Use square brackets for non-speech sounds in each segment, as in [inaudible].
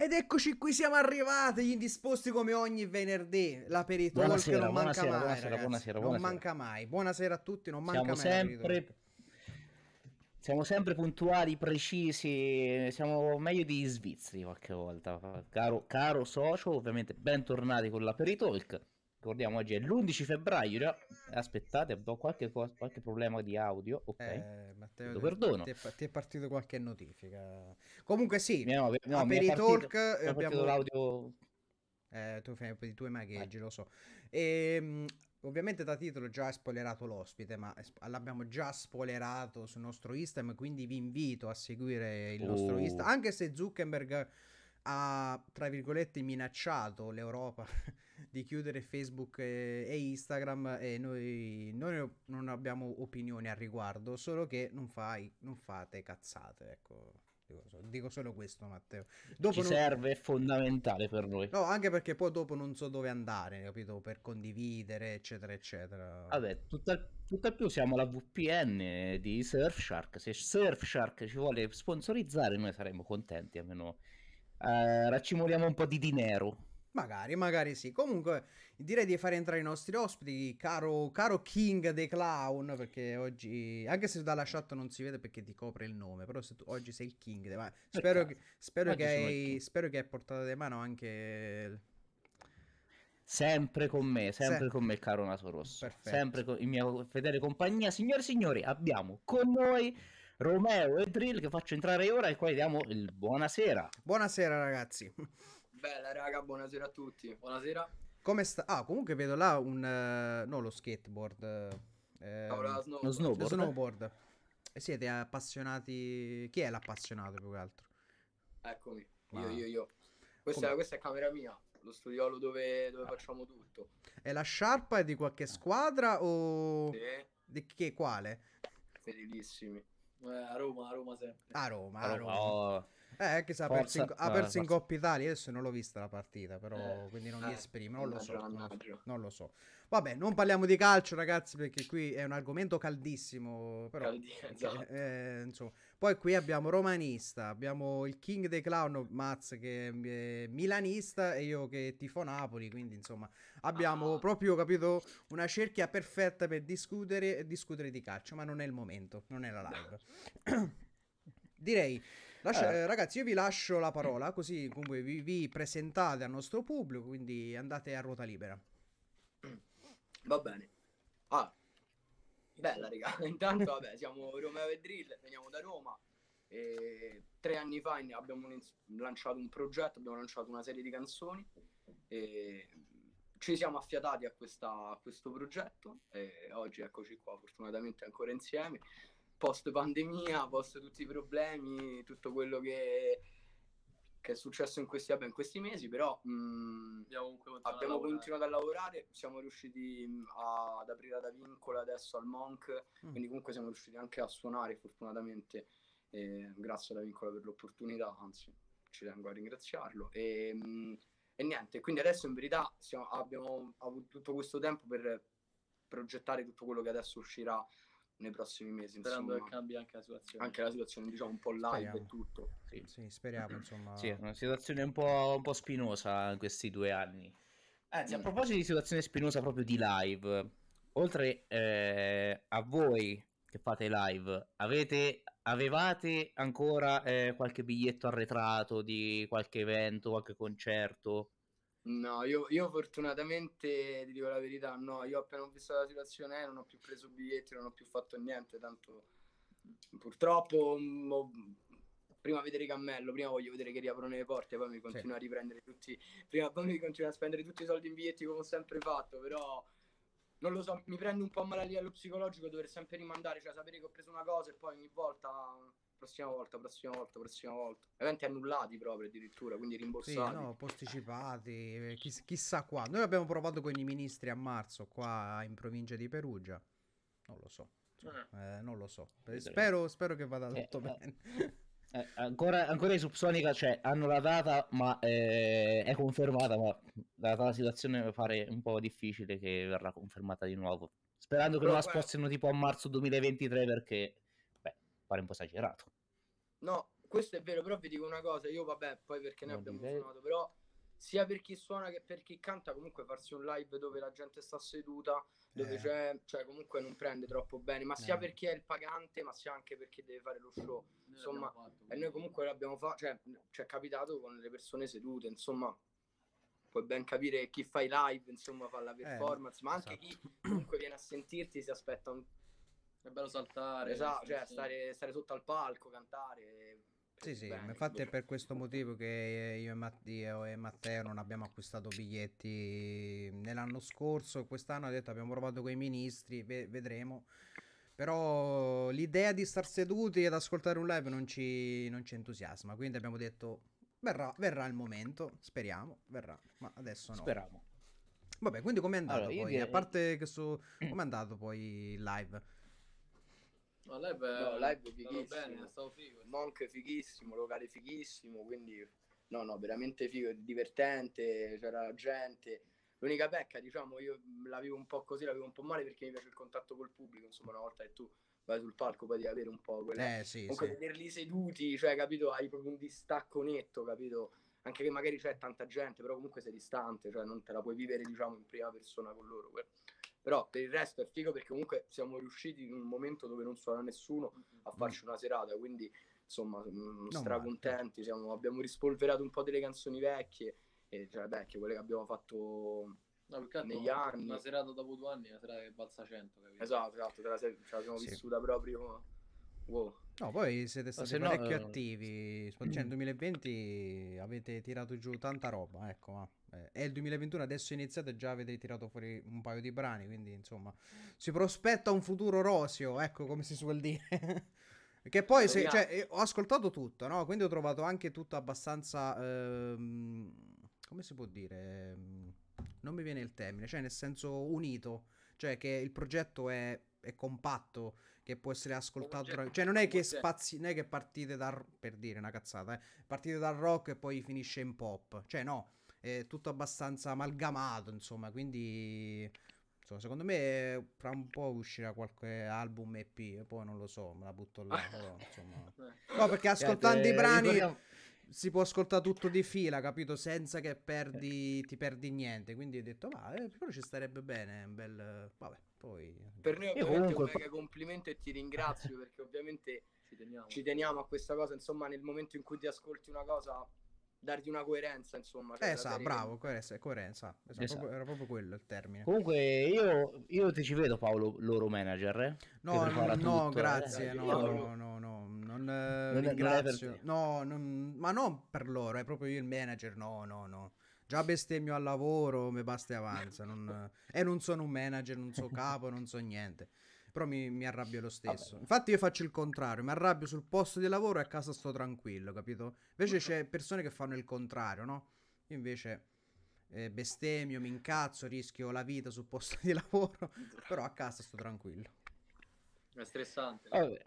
Ed eccoci qui, siamo arrivati, gli indisposti come ogni venerdì. L'aperito Buonasera, non manca buonasera, mai, buonasera, buonasera, Non manca mai. Buonasera a tutti, non manca Siamo mai. sempre, siamo sempre puntuali, precisi, siamo meglio di svizzeri qualche volta. Caro, caro socio, ovviamente bentornati con l'Aperitalk. Ricordiamo oggi è l'11 febbraio, già. Aspettate, ho qualche, qualche problema di audio, ok? Eh, Matteo, Chiedo perdono. Ti è, ti è partito qualche notifica. Comunque sì, no, no, è è eh, partito abbiamo- l'audio Eh, tu fai di tuoi magheggi, lo so. E, ovviamente da titolo già hai spoilerato l'ospite, ma es- l'abbiamo già spoilerato sul nostro Instagram, quindi vi invito a seguire il nostro Oh. Instagram, anche se Zuckerberg ha, tra virgolette, minacciato l'Europa [laughs] di chiudere Facebook e, e Instagram e noi, noi non abbiamo opinioni al riguardo, solo che non, fai, non fate cazzate, ecco. Dico, so- dico solo questo, Matteo. Dopo ci non- serve, è fondamentale per noi. No, anche perché poi dopo non so dove andare, capito? Per condividere, eccetera, eccetera. Vabbè, tutt'al, tutt'al più siamo la VPN di Surfshark. Se Surfshark ci vuole sponsorizzare, noi saremmo contenti. Almeno eh, raccimoliamo un po' di dinero. Magari, magari sì. Comunque, direi di fare entrare i nostri ospiti, caro, caro King dei Clown, perché oggi, anche se dalla chat non si vede perché ti copre il nome, però se tu, oggi sei il King. ma spero, cazzo. che, spero, che il hai, King. spero che hai portato di mano anche... Sempre con me, sempre Se- con me, caro Naso Rosso. Perfetto. Sempre con, in mia fedele compagnia. Signore e signori, abbiamo con noi Romeo e Drill che faccio entrare ora e qua diamo il buonasera. Buonasera ragazzi. Bella raga, buonasera a tutti. Buonasera. Come sta? Ah, comunque vedo là un... eh, no, lo skateboard. eh, Paola ehm, Snowboard. Lo snowboard. Lo snowboard. E siete appassionati. Chi è l'appassionato più che altro? Eccomi, Ma- io, io, io. Questa, Come- questa è camera mia, lo studiolo dove, dove facciamo tutto. È la sciarpa è di qualche squadra o. Sì, Di che quale? fedelissimi. Eh, a Roma, a Roma sempre. A Roma. A Roma. oh, Eh, che se ha perso, in, ha eh, perso in. Coppa Italia. Adesso non l'ho vista la partita, però Eh, quindi non mi eh, esprimo. Non lo so. Non lo so, non lo so. Vabbè, non parliamo di calcio, ragazzi, perché qui è un argomento caldissimo. Però, Caldi- esatto. eh, insomma. Poi qui abbiamo romanista, abbiamo il King dei Clown, Maz che è milanista e io che tifo Napoli, quindi insomma abbiamo Ah. proprio capito una cerchia perfetta per discutere, discutere di calcio, ma non è il momento, non è la live. [coughs] Direi, lascia- Eh. eh, ragazzi, io vi lascio la parola così comunque vi, vi presentate al nostro pubblico, quindi andate a ruota libera. Va bene. Ah, bella raga. [laughs] Intanto, vabbè, siamo Romeo e Drill, veniamo da Roma. E tre anni fa abbiamo lanciato un progetto, abbiamo lanciato una serie di canzoni e ci siamo affiatati a, questa- a questo progetto e oggi eccoci qua, fortunatamente ancora insieme. Post pandemia, post tutti i problemi, tutto quello che, che è successo in questi, vabbè, in questi mesi, però mh, Abbiamo continuato abbiamo a lavorare. continuato a lavorare, siamo riusciti a- ad aprire da Vincola adesso al Monk, Mm. quindi comunque siamo riusciti anche a suonare fortunatamente, eh, grazie alla Vincola per l'opportunità, anzi ci tengo a ringraziarlo. E, mh, e niente, quindi adesso in verità siamo- abbiamo avuto tutto questo tempo per progettare tutto quello che adesso uscirà nei prossimi mesi, Sperando insomma. che cambi anche la situazione. Anche la situazione diciamo un po' live Speriamo. e tutto. sì. Sì, speriamo insomma. Sì, è una situazione un po', un po' spinosa in questi due anni. Anzi, a Mm. proposito di situazione spinosa proprio di live, oltre eh, a voi che fate live, avete, avevate ancora eh, qualche biglietto arretrato di qualche evento, qualche concerto? No, io, io fortunatamente ti dico la verità, no, io appena ho visto la situazione eh, non ho più preso biglietti, non ho più fatto niente, tanto purtroppo mm, ho- prima vedere Cammello, prima voglio vedere che riaprono le porte, poi mi continuo a riprendere tutti, prima poi mi continuo a spendere tutti i soldi in biglietti come ho sempre fatto, però non lo so, mi prende un po' male a livello psicologico dover sempre rimandare, cioè sapere che ho preso una cosa e poi ogni volta, prossima volta, prossima volta, prossima volta, eventi annullati proprio addirittura, quindi Sì, rimborsati. no, posticipati, eh, chiss- chissà qua. Noi abbiamo provato con i ministri a marzo qua in provincia di Perugia. Non lo so, Eh. eh, non lo so. Eh. Spero, spero che vada Eh, tutto eh. bene. Eh, ancora, ancora i Subsonica cioè, hanno la data, ma eh, è confermata, ma data la situazione mi pare un po' difficile che verrà confermata di nuovo. Sperando che Però non la spostino tipo a marzo 2023 perché, pare un po' esagerato. No, questo è vero, però vi dico una cosa, io vabbè, poi perché ne Non abbiamo dire- suonato, però sia per chi suona che per chi canta, comunque farsi un live dove la gente sta seduta, dove Eh. c'è, cioè comunque non prende troppo bene, ma sia Eh. per chi è il pagante, ma sia anche per chi deve fare lo show. Noi Insomma, fatto, E noi comunque l'abbiamo fatto, cioè ci è capitato con le persone sedute, insomma, puoi ben capire chi fa i live, insomma, fa la performance, ma anche esatto. chi comunque viene a sentirti si aspetta un... È bello saltare. Esatto, cioè sì. stare, stare sotto al palco, cantare. Sì, sì, bene, infatti è per questo motivo che io e, Matteo e Matteo non abbiamo acquistato biglietti nell'anno scorso, quest'anno ha detto abbiamo provato con i ministri, ve- vedremo. Però l'idea di star seduti ed ascoltare un live non ci, non ci entusiasma, quindi abbiamo detto verrà, verrà il momento, speriamo, verrà, ma adesso no. Speriamo. Vabbè, quindi com'è andato Allora, poi? direi- A parte che su... com'è andato poi il live? No, live è No, live è fighissimo. bene, è stato figo. Monk fighissimo, locale fighissimo, quindi no, no, veramente figo, divertente, c'era gente. L'unica pecca, diciamo, io la vivo un po' così, la vivo un po' male perché mi piace il contatto col pubblico, insomma, una volta che tu vai sul palco poi devi avere un po' quella... Eh sì, Comunque sì. vederli seduti, cioè, capito, hai proprio un distacco netto, capito? Anche che magari c'è tanta gente, però comunque sei distante, cioè non te la puoi vivere, diciamo, in prima persona con loro. que- Però per il resto è figo perché comunque siamo riusciti in un momento dove non suona nessuno a farci una serata, quindi insomma mm, stracontenti, siamo- abbiamo rispolverato un po' delle canzoni vecchie, e, cioè vecchie, quelle che abbiamo fatto No, altro negli anni. Una serata dopo due anni, una serata che balza 100, capito? Esatto, esatto, te la, sei- ce la siamo Sì. vissuta proprio... Wow. No, poi siete stati no, parecchio eh, attivi. Cioè, nel 2020 avete tirato giù tanta roba, ecco. Ma, eh, è il 2021, adesso è iniziato e già avete tirato fuori un paio di brani, quindi insomma si prospetta un futuro roseo, ecco come si suol dire. [laughs] che poi, se, Speriamo. cioè, ho ascoltato tutto, no? Quindi ho trovato anche tutto abbastanza... ehm, come si può dire? Ehm, Non mi viene il termine, cioè nel senso unito, cioè che il progetto è, è compatto, che può essere ascoltato, tra- cioè non è che spazi, non è che partite dal, per dire una cazzata, eh, partite dal rock e poi finisce in pop, cioè no, è tutto abbastanza amalgamato, insomma, quindi insomma, secondo me fra un po' uscirà qualche album EP, e poi non lo so, me la butto là, però, [laughs] insomma. Eh. No, perché ascoltando Eh, i brani ricordiamo- si può ascoltare tutto di fila, capito? Senza che perdi, ti perdi niente. Quindi ho detto, ma eh, però ci starebbe bene. Un bel. Vabbè, poi. Per noi ovviamente comunque- un mega complimento e ti ringrazio [laughs] perché ovviamente Ci teniamo. ci teniamo a questa cosa, insomma, nel momento in cui ti ascolti una cosa, darti una coerenza, insomma. Eh, serie bravo, coerenza. coerenza. Esatto, Esatto. proprio- era proprio quello il termine. Comunque io, io ti ci vedo Paolo, loro manager, eh? No, no, tutto, grazie, eh. no, Io- no, no, no, non, eh, Non non ringrazio. te. No, non- ma non per loro, è proprio io il manager, no, no, no. Già bestemmio al lavoro, mi basta e avanza. non- [laughs] e non sono un manager, non so capo, non so niente. Però mi, mi arrabbio lo stesso. Vabbè. Infatti io faccio il contrario, mi arrabbio sul posto di lavoro e a casa sto tranquillo, capito? Invece c'è persone che fanno il contrario, no? Io invece eh, bestemmio, mi incazzo, rischio la vita sul posto di lavoro, però a casa sto tranquillo. È stressante. Vabbè,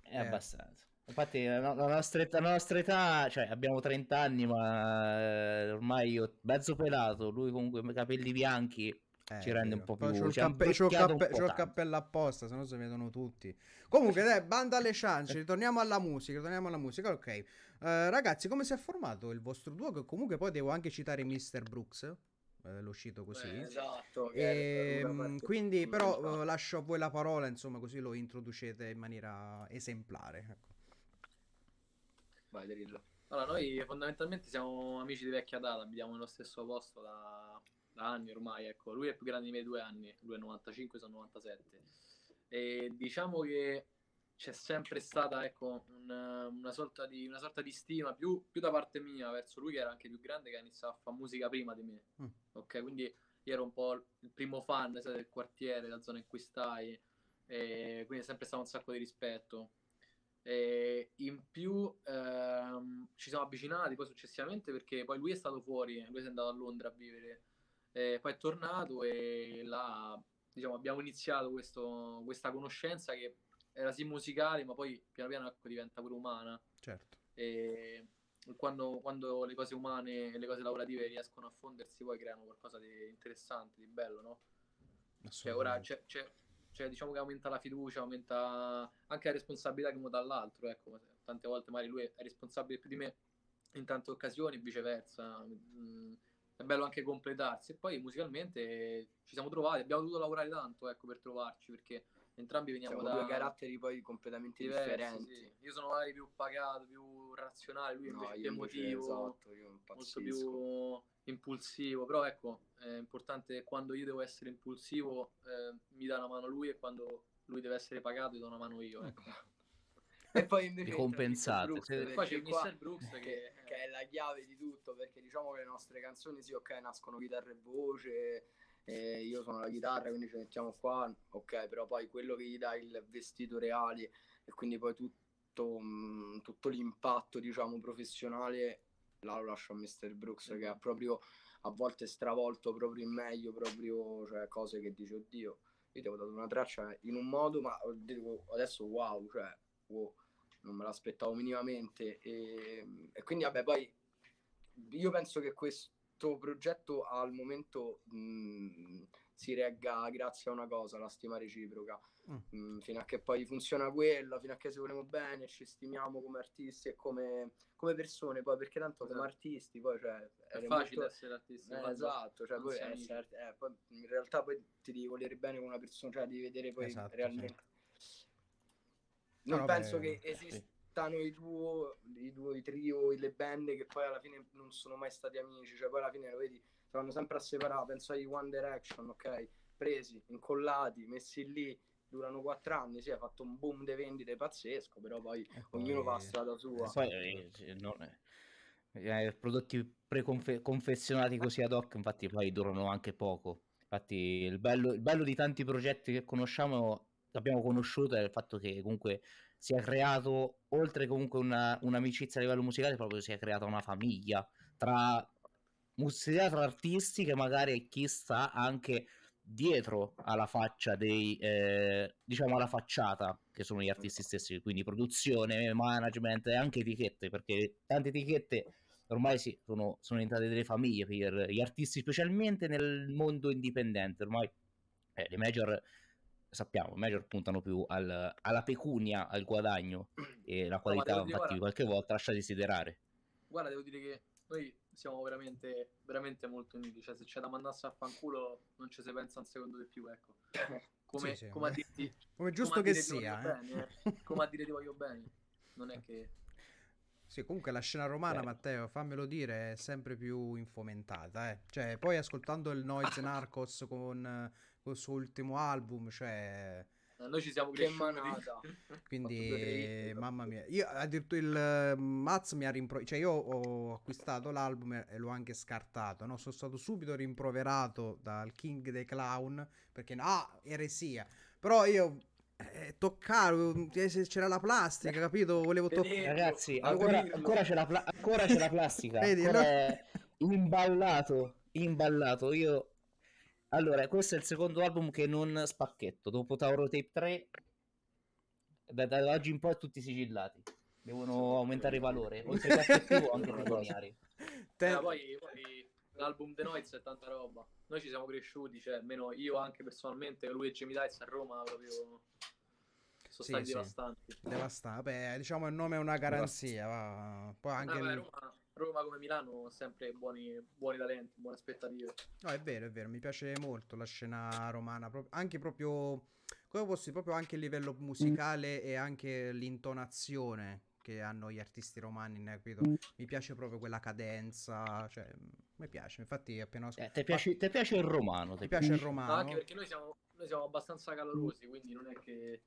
è Eh. abbastanza. Infatti la, no- la nostra, età, la nostra età, cioè abbiamo 30 anni, ma eh, ormai io mezzo pelato, lui comunque con i capelli bianchi, Eh, Ci rende un po' più- c'ho il, ci ha cappe- c'ho cappe- po' c'ho il cappello apposta, se no si vedono tutti. Comunque, dai, banda alle ciance, ritorniamo alla musica, ritorniamo alla musica, ok. Eh, ragazzi, come si è formato il vostro duo? Che comunque poi devo anche citare Mr. Brooks, eh, lo cito così. Eh, esatto. è Ehm, quindi però eh, lascio a voi la parola, insomma, così lo introducete in maniera esemplare. ecco. Vai, Darillo. Allora, noi fondamentalmente siamo amici di vecchia data, abitiamo nello stesso posto da, da anni ormai, ecco. Lui è più grande di me due anni, lui è 95, sono 97. E diciamo che c'è sempre stata, ecco, un- una, sorta di, una sorta di stima più, più da parte mia verso lui, che era anche più grande, che ha iniziato a fare musica prima di me. Mm. Ok, quindi io ero un po' il primo fan sai, del quartiere, la zona in cui stai, e quindi è sempre stato un sacco di rispetto. E in più ehm, ci siamo avvicinati poi successivamente perché poi lui è stato fuori, lui si è andato a Londra a vivere, e poi è tornato e là diciamo, abbiamo iniziato questo- questa conoscenza che era sì musicale ma poi piano piano ecco, diventa pure umana Certo. e quando, quando le cose umane e le cose lavorative riescono a fondersi poi creano qualcosa di interessante, di bello, no? Cioè, ora c'è, c'è- cioè, diciamo che aumenta la fiducia, aumenta anche la responsabilità che uno dà ecco, tante volte magari lui è responsabile più di me in tante occasioni, viceversa. Mm, è bello anche completarsi. E poi musicalmente ci siamo trovati, abbiamo dovuto lavorare tanto ecco, per trovarci perché entrambi veniamo Siamo da due caratteri poi completamente diversi. differenti. sì. Io sono magari più pagato, più razionale, lui No, invece più emotivo, esatto, io molto più impulsivo. Però ecco, è importante che quando io devo essere impulsivo eh, mi dà una mano lui e quando lui deve essere pagato gli do una mano io. Ecco. [laughs] E poi invece compensate. Brooks, perché Poi c'è qua- Mr. Brooks che, che, che è la chiave di tutto perché diciamo che le nostre canzoni sì ok nascono chitarra e voce e io sono la chitarra quindi ci mettiamo qua ok però poi quello che gli dà il vestito reale e quindi poi tutto, mh, tutto l'impatto diciamo professionale là lo lascio a Mr. Brooks che ha proprio a volte stravolto proprio in meglio proprio cioè cose che dice oddio io ti ho dato una traccia in un modo ma adesso wow cioè wow non me l'aspettavo minimamente e, e quindi vabbè poi io penso che questo progetto al momento mh, si regga grazie a una cosa, la stima reciproca. Mm. Mh, fino a che poi funziona quella, fino a che ci vogliamo bene, ci stimiamo come artisti e come, come persone, poi perché tanto come Esatto. artisti poi cioè, è facile molto- essere artisti. eh, esatto, cioè poi, è eh, certo, eh, poi in realtà poi ti devi volere bene con una persona, cioè devi vedere poi Esatto, realmente. No, Non no, penso beh, che esistano i duo, i duo, i trio, le band che poi alla fine non sono mai stati amici, cioè poi alla fine lo vedi, si vanno sempre a separare, penso ai One Direction, ok? Presi, incollati, messi lì, durano quattro anni, sì, ha fatto un boom di vendite pazzesco, però poi poi- ognuno va a strada sua. Poi eh, non è- eh, prodotti preconfezionati così ad hoc, infatti, poi durano anche poco. Infatti, il bello, il bello di tanti progetti che conosciamo, che abbiamo conosciuto, è il fatto che comunque si è creato, oltre comunque una, un'amicizia a livello musicale, proprio si è creata una famiglia tra sia tra artisti che magari chi sta anche dietro alla faccia dei eh, diciamo alla facciata che sono gli artisti stessi quindi produzione management e anche etichette perché tante etichette ormai sì, sono, sono diventate delle famiglie per gli artisti specialmente nel mondo indipendente. Ormai eh, le major sappiamo, major puntano più al- alla pecunia, al guadagno e la qualità devo dire, infatti guarda- qualche volta lascia desiderare Guarda, devo dire che noi siamo veramente, veramente molto uniti. Cioè, se c'è da mandarsi a fanculo, non ci si pensa un secondo di più, ecco. [laughs] Come, Sì, sì, come a beh. dirti, [laughs] Come giusto come a che sia, eh. bene, eh. come a dire ti voglio bene. Non è che... Sì, comunque la scena romana, Beh. Matteo, fammelo dire, è sempre più infomentata, eh. Cioè, poi ascoltando il Noise [laughs] Narcos con, col suo ultimo album, cioè... eh, Noi ci siamo Che cresciuti. manata. [laughs] Quindi, due, hit, mamma mia, io addirittura il eh, Maz mi ha rimproverato, cioè io ho acquistato l'album e l'ho anche scartato, no? Sono stato subito rimproverato dal King dei Clown perché, ah, eresia, però io eh, toccavo, eh, se c'era la plastica, capito? Volevo toccare. Ragazzi, ancora, ancora c'è la pla- ancora c'è la plastica. Vedi, ancora no? è imballato, imballato. Io... Allora, questo è il secondo album che non spacchetto. Dopo Tauro Tape 3, da, da oggi in poi tutti sigillati. Devono aumentare il valore. Oltre che affettivo, anche pecuniario. [laughs] Te- Eh, poi, poi l'album The Noise è tanta roba. Noi ci siamo cresciuti, cioè, almeno io anche personalmente, lui e Jamie Dice a Roma proprio sono Sì, stati sì. devastanti. Devastante. Beh, diciamo il nome è una garanzia. va. Poi anche. Ah, beh, Roma, Roma come Milano sempre buoni, buoni talenti, buone aspettative. No, è vero, è vero, mi piace molto la scena romana, pro- anche proprio, come posso dire, proprio anche a livello musicale e anche l'intonazione che hanno gli artisti romani, ne- capito? Mi piace proprio quella cadenza, cioè, mm, mi piace, infatti appena Eh, ti piace, piace il romano? ti piace il No, romano. anche perché noi siamo, noi siamo abbastanza calorosi, quindi non è che...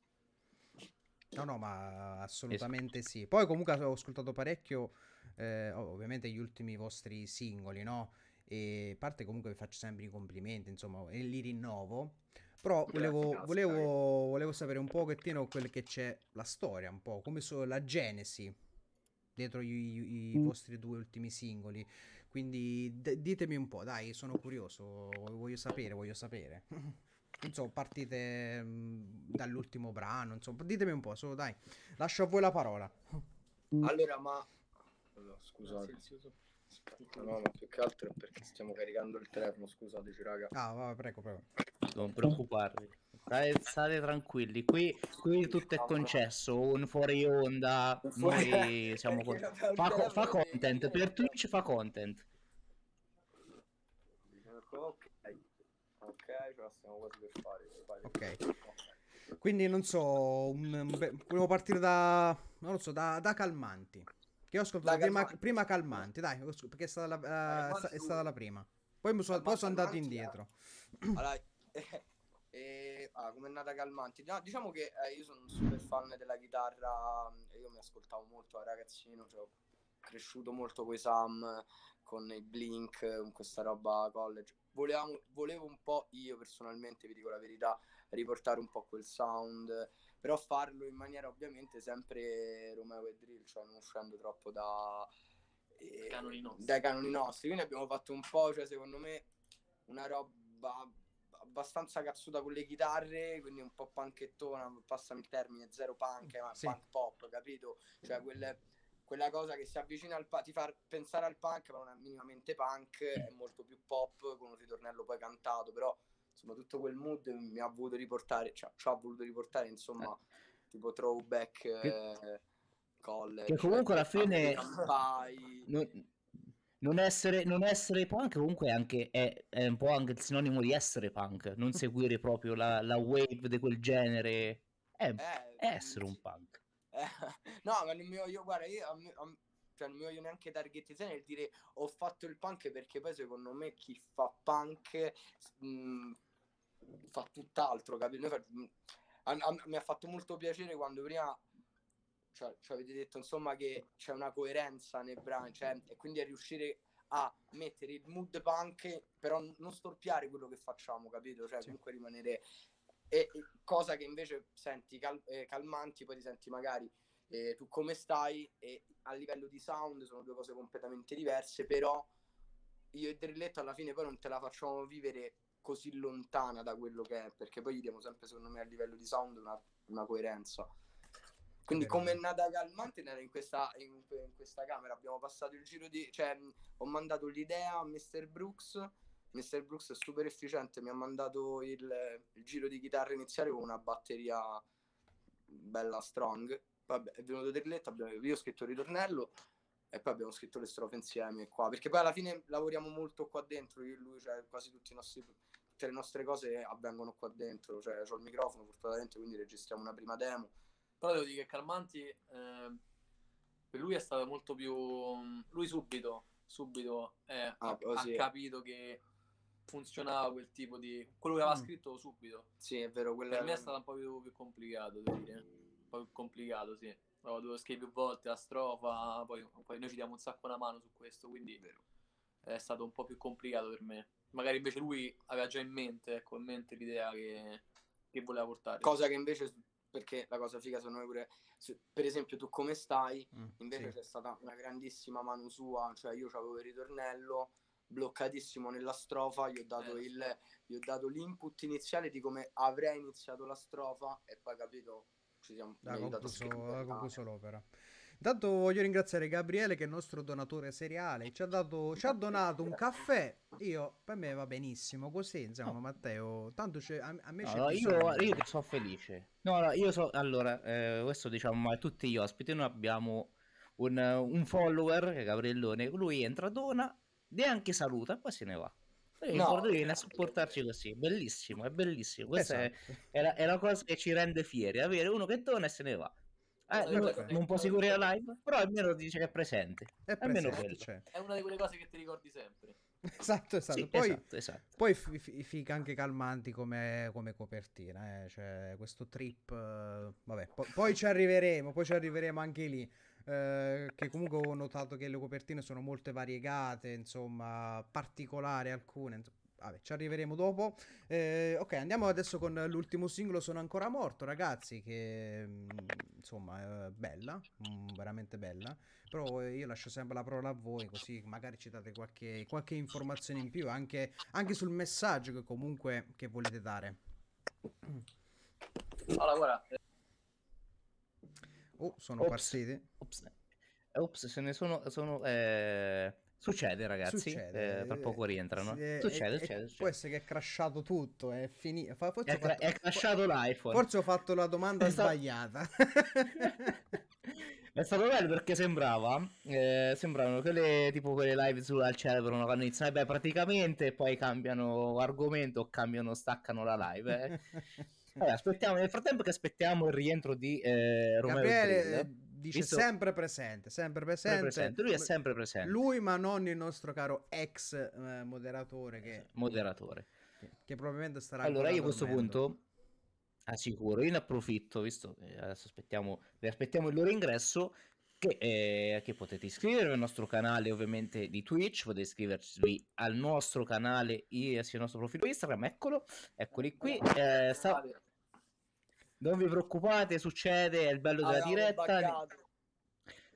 No, no, ma assolutamente sì. Poi comunque ho ascoltato parecchio, eh, ov- ovviamente gli ultimi vostri singoli, no? E a parte comunque vi faccio sempre i complimenti, insomma, e li rinnovo. Però volevo, grazie, volevo, volevo sapere un pochettino quel che c'è, la storia, un po', come so, la genesi dietro i, i vostri due ultimi singoli. Quindi d- ditemi un po', dai, sono curioso, voglio sapere, voglio sapere. [laughs] Non so, partite mm, dall'ultimo brano, insomma, ditemi un po', solo dai, lascio a voi la parola. Allora, ma... allora, scusate. No, no, ma più che altro è perché stiamo caricando il telefono, scusateci raga. Ah, va, prego, prego. Non preoccuparvi. State, state tranquilli, qui, qui tutto è concesso, un fuori onda, noi siamo [laughs] con... Fa, fa content, per Twitch fa content. Ok, ok, ce la stiamo quasi per fare. Ok. Quindi non so, un, un be- volevo partire da, non lo so, da, da Calmanti. Che ho ascoltato prima, Calmanti. prima Calmanti, dai, perché è stata la, eh, sta- è stata la prima. Poi mi sono, poi sono andato indietro. Allora, eh, eh, ah, come è nata Calmanti? No, diciamo che eh, io sono un super fan della chitarra io mi ascoltavo molto da ragazzino, cioè, cresciuto molto con i Sam, con i Blink, con questa roba college. Volevamo, volevo un po' io personalmente, vi dico la verità, riportare un po' quel sound, però farlo in maniera ovviamente sempre Romeo e Drill, cioè non uscendo troppo da... eh, Canoni nostri. dai canoni nostri. Quindi abbiamo fatto un po', cioè secondo me, una roba abbastanza cazzuta con le chitarre, quindi un po' panchettona, passami il termine, zero punk, ma Sì. punk pop, capito? Cioè quelle- quella cosa che si avvicina al punk, ti fa pensare al punk, ma non è minimamente punk, è molto più pop, con un ritornello poi cantato, però insomma tutto quel mood mi ha voluto riportare, cioè, ci ha voluto riportare, insomma, tipo throwback eh, college. che comunque alla fine-. Non, non essere, non essere punk comunque è, anche, è, è un po' anche il sinonimo di essere punk, non seguire proprio la, la wave di quel genere, è, Eh, è essere un punk. Eh, [laughs] no, ma non mi voglio, guarda, io a me- a cioè, non mi voglio neanche targetizzare nel dire ho fatto il punk perché poi secondo me chi fa punk mh, fa tutt'altro, capito? Mh, a- a- mi ha fatto molto piacere quando prima cioè, ci avete detto insomma che c'è una coerenza nei brani, cioè, e quindi a riuscire a mettere il mood punk, però non storpiare quello che facciamo, capito? Cioè, Sì. comunque rimanere e, e cosa che invece senti cal- eh, calmanti, poi ti senti magari eh, tu come stai e a livello di sound sono due cose completamente diverse, però io e Drilletto alla fine poi non te la facciamo vivere così lontana da quello che è, perché poi gli diamo sempre secondo me a livello di sound una, una coerenza. Quindi come è nata Calmante era in questa, in, in questa camera, abbiamo passato il giro di... cioè ho mandato l'idea a Mr. Brooks, Mr. Brooks è super efficiente, mi ha mandato il, il giro di chitarra iniziale con una batteria bella strong, Vabbè, è venuto abbiamo, io ho scritto il ritornello e poi abbiamo scritto le strofe insieme qua, perché poi alla fine lavoriamo molto qua dentro, io e lui, cioè quasi tutti i nostri, tutte le nostre cose avvengono qua dentro, cioè ho il microfono fortunatamente, quindi registriamo una prima demo. Però devo dire che Calmanti eh, per lui è stato molto più. Lui subito, subito eh, ha, oh, ha sì. capito che funzionava quel tipo di. quello che aveva Mm. scritto subito. Sì, è vero, quella Per me è stato un po' più, più complicato, devo dire. Un po' più complicato, sì. Ho dovuto scrivere più volte la strofa, poi, poi noi ci diamo un sacco una mano su questo, quindi è stato un po' più complicato per me. Magari invece lui aveva già in mente, ecco, in mente l'idea che, che voleva portare. cosa che invece, perché la cosa figa secondo me pure, per esempio tu come stai, Mm, invece sì. c'è stata una grandissima mano sua, cioè io avevo il ritornello bloccatissimo nella strofa, gli ho dato, Eh, il, gli ho dato l'input iniziale di come avrei iniziato la strofa e poi capito ci siamo Ha aiutato a concluso, ha concluso l'opera. Intanto voglio ringraziare Gabriele che è il nostro donatore seriale, ci ha, dato, ci ha donato un caffè, io per me va benissimo così, insomma Oh. Matteo, tanto c'è- a, a me No, c'è no, io, io sono felice. No, no, io so, allora, eh, questo diciamo a tutti gli ospiti, noi abbiamo un, un follower, che è Gabriellone, lui entra, dona, neanche saluta e poi se ne va. No. no. viene a supportarci così, bellissimo, è bellissimo. Questa è, Esatto. è la, è la cosa che ci rende fieri, avere uno che dona e se ne va. Eh, Perfetto. non, non può seguire la live, però almeno dice che è presente. È presente, quello. c'è. È una di quelle cose che ti ricordi sempre. Esatto, esatto. Sì, poi esatto, esatto. poi fi- fi- fica anche calmanti come, come copertina, eh, cioè questo trip, eh, vabbè, po- poi ci arriveremo, poi ci arriveremo anche lì. Eh, che comunque ho notato che le copertine sono molto variegate, insomma, particolari alcune. ins- Vabbè, ci arriveremo dopo. Eh, ok, andiamo adesso con l'ultimo singolo, Sono ancora morto, ragazzi, che mm, insomma è bella, mm, veramente bella. Però io lascio sempre la parola a voi, così magari ci date qualche, qualche informazione in più, anche, anche sul messaggio che comunque che volete dare. Allora, guarda, eh, Oh, sono Ops. partiti. Ops. Eh, Ops, se ne sono... sono eh, Succede, ragazzi. Succede. eh, tra poco rientrano. Sì, e- succede, e- succede, e succede. Può essere che è crashato tutto, è finito. Forse, È, fatto- è crashato l'iPhone. forse ho fatto la domanda [laughs] È sbagliata. [laughs] È stato bello perché sembrava, eh, sembravano quelle tipo quelle live su al cerebro quando iniziano, beh, praticamente poi cambiano argomento cambiano, staccano la live. [laughs] Vabbè, aspettiamo, nel frattempo che aspettiamo il rientro di eh, Romeo Gabriele dice Visto- sempre presente, sempre presente. presente. Lui è sempre presente, Lui, ma non il nostro caro ex eh, moderatore che, moderatore. che probabilmente starà Allora, io a questo punto assicuro, io ne approfitto, visto che adesso aspettiamo, vi aspettiamo il loro ingresso, che, eh, che potete iscrivervi al nostro canale ovviamente di Twitch, potete iscrivervi al nostro canale, il nostro profilo Instagram, eccolo, eccoli qui. eh, sta- non vi preoccupate, succede, è il bello della Avevamo diretta.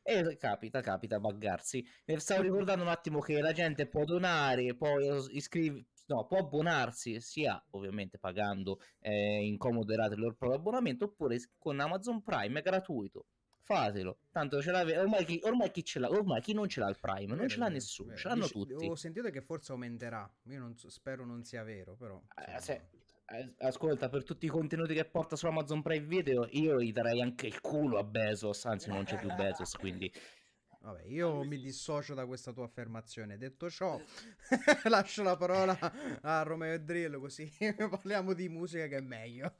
E capita, capita buggarsi. E stavo ricordando un attimo che la gente può donare, può iscriversi, no, può abbonarsi sia ovviamente pagando eh, in comoderate il loro proprio abbonamento oppure con Amazon Prime è gratuito. Fatelo, tanto ce l'ave ormai chi, ormai chi ce l'ha, ormai chi non ce l'ha il Prime, non Vero, ce l'ha vero, nessuno, vero. ce l'hanno Dici- tutti. Ho sentito che forse aumenterà. Io non so- spero non sia vero, però. Eh, se- eh, ascolta, per tutti i contenuti che porta su Amazon Prime Video, io gli darei anche il culo a Bezos, anzi non c'è più Bezos, quindi Vabbè, io mi dissocio da questa tua affermazione. Detto ciò, [laughs] lascio la parola a Romeo e Drill, così [laughs] parliamo di musica che è meglio.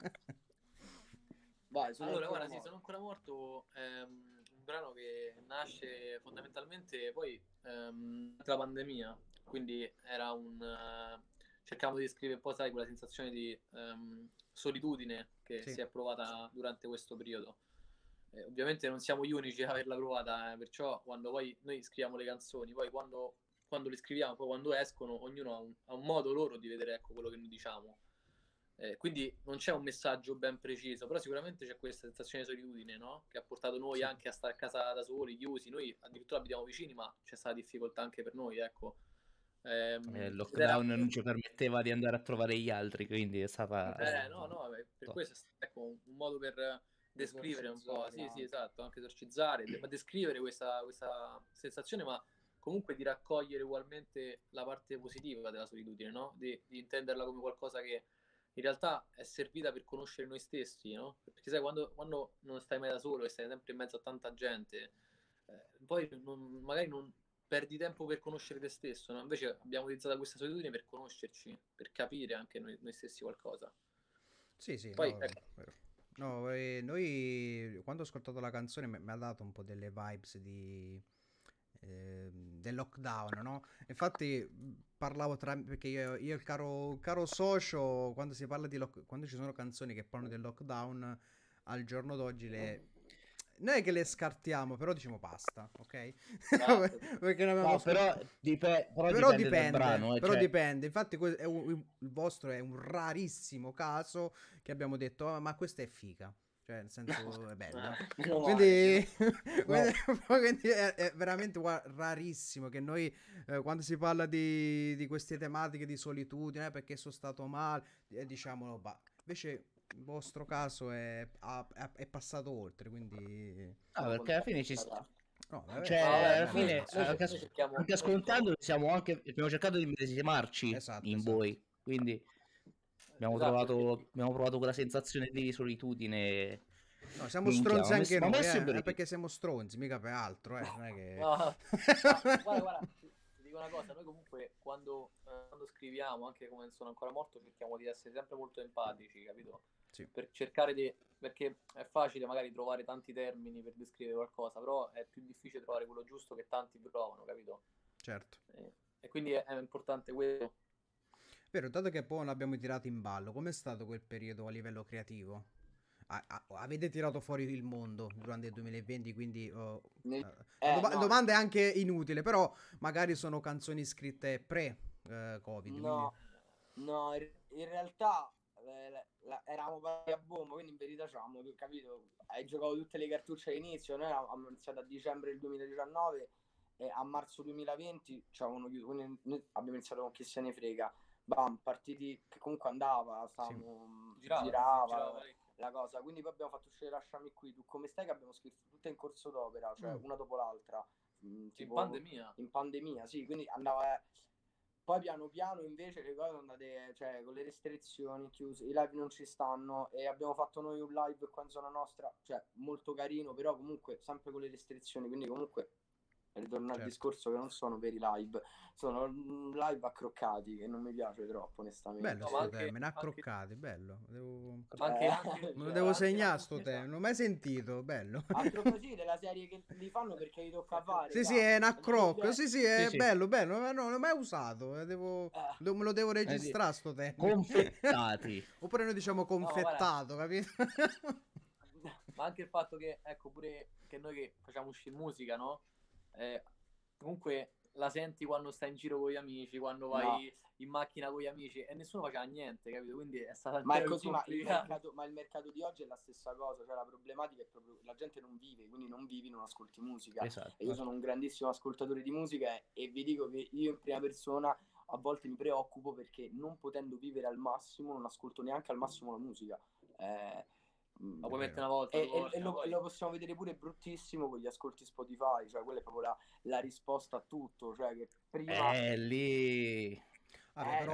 Vai, sono Allora, ancora guarda, sì, morto. sono ancora morto. È un brano che nasce fondamentalmente poi ehm, la pandemia. Quindi era un. eh, cercavo di descrivere un po', sai, quella sensazione di ehm, solitudine che Sì. si è provata durante questo periodo. Eh, ovviamente non siamo gli unici a averla provata, eh, perciò quando poi noi scriviamo le canzoni, poi quando, quando le scriviamo, poi quando escono, ognuno ha un, ha un modo loro di vedere ecco, quello che noi diciamo. Eh, quindi non c'è un messaggio ben preciso, però sicuramente c'è questa sensazione di solitudine, no? Che ha portato noi Sì. anche a stare a casa da soli, chiusi. Noi addirittura abitiamo vicini, ma c'è stata difficoltà anche per noi, ecco. Ehm, eh, il lockdown era- non ci permetteva di andare a trovare gli altri, quindi è stata... Eh, no, no, per to- questo è stato, ecco, un- modo per descrivere un po', Esorcizzare sì, sì, esatto, anche esorcizzare, ma descrivere questa, questa sensazione, ma comunque di raccogliere ugualmente la parte positiva della solitudine, no? Di, di intenderla come qualcosa che in realtà è servita per conoscere noi stessi, no? Perché sai, quando, quando non stai mai da solo e stai sempre in mezzo a tanta gente, eh, poi non- magari non perdi tempo per conoscere te stesso, no? Invece abbiamo utilizzato questa solitudine per conoscerci, per capire anche noi, noi stessi qualcosa. Sì, sì, Poi, no, ecco. No, eh, noi quando ho ascoltato la canzone mi, mi ha dato un po' delle vibes di, ehm, del lockdown, no? Infatti parlavo tra perché io, io il caro, caro socio, quando si parla di lock- quando ci sono canzoni che parlano del lockdown al giorno d'oggi le non è che le scartiamo, però diciamo basta, ok? Basta. [laughs] Perché ne abbiamo No, però, dipe- però però dipende, dipende, brano. eh, però cioè- dipende. Infatti, que- è un- il vostro è un rarissimo caso che abbiamo detto, "Ah, ma questa è figa. Cioè, nel senso, è bella. Male, [laughs] [laughs] Quindi, è, è veramente rarissimo che noi, eh, quando si parla di, di queste tematiche di solitudine, eh, perché sono stato male, eh, diciamolo, bah. invece vostro caso è, ha- è- è passato oltre, quindi... Ah, perché alla fine ci... No, vabbè, Cioè, vabbè, alla no, fine, no, sì, noi anche, noi cerchiamo- anche ascoltando, siamo anche, abbiamo cercato di medesimarci Esatto, in esatto. voi. Quindi abbiamo, Esatto, trovato, perché- abbiamo provato quella sensazione di solitudine. No, siamo Minchia, stronzi anche noi, eh, è perché siamo stronzi, mica per altro, eh, non è che... [laughs] No, guarda, guarda, una cosa, noi comunque quando, eh, quando scriviamo, anche come sono ancora morto, cerchiamo di essere sempre molto empatici, capito? Sì. Per cercare di... perché è facile magari trovare tanti termini per descrivere qualcosa, però è più difficile trovare quello giusto che tanti provano, capito? Certo. E, e quindi è, è importante quello. Vero, dato che poi non abbiamo tirato in ballo, com'è stato quel periodo a livello creativo? A- a- avete tirato fuori il mondo durante il 2020, quindi... oh, Ne- eh, eh, la doma- no. domanda è anche inutile, però magari sono canzoni scritte pre-Covid. No, no, in, realtà eh, la- eravamo a bomba, quindi in verità c'avevamo tu- capito, hai giocato tutte le cartucce all'inizio, noi avevamo iniziato a dicembre del 2019 e a marzo 2020 c'avevano chiuso, quindi noi abbiamo iniziato con chi se ne frega. Bam, partiti che comunque andava, stavamo, Girava, girava, girava parecchio. La cosa. Quindi poi abbiamo fatto uscire Lasciami qui, tu come stai che abbiamo scritto tutte in corso d'opera, cioè Mm. una dopo l'altra. Mm, In tipo- pandemia. in pandemia, sì, quindi andava. eh. Poi piano piano invece le cose sono andate, cioè con le restrizioni chiuse, i live non ci stanno e abbiamo fatto noi un live qua in zona nostra, cioè molto carino, però comunque sempre con le restrizioni, quindi comunque ritorno al Certo. discorso che non sono veri live, sono mm, live accroccati che non mi piace troppo onestamente. Bello No, anche- termine, anche- accroccati, bello. Devo... Anche, Eh, anche- Me lo devo segnare sto termine, non l'ho mai sentito, bello. Altro così della serie che li fanno perché gli tocca fare. Sì, sì, è un accroc, sì, sì, è Sì, sì. bello, bello, ma no, non l'ho mai usato, eh, devo... Eh. me lo devo registrare sto termine. Confettati. [laughs] Oppure noi diciamo confettato, capito? [laughs] ma anche il fatto che, ecco, pure che noi che facciamo uscire musica, no? Eh, comunque la senti quando stai in giro con gli amici, quando vai in macchina con gli amici e nessuno faceva niente, capito? Quindi è stata Ma è così, ma il, mercato, ma il mercato di oggi è la stessa cosa, cioè la problematica è proprio la gente non vive, quindi non vivi, non ascolti musica. Esatto. E io sono un grandissimo ascoltatore di musica e, e vi dico che io in prima persona a volte mi preoccupo perché non potendo vivere al massimo non ascolto neanche al massimo la musica. Eh, mm, La puoi È mettere una volta, e, due e- e lo, poi- e lo possiamo vedere pure bruttissimo con gli ascolti Spotify, cioè quella è proprio la, la risposta a tutto, cioè che prima... Eh, lì... Vabbè, Eh, però,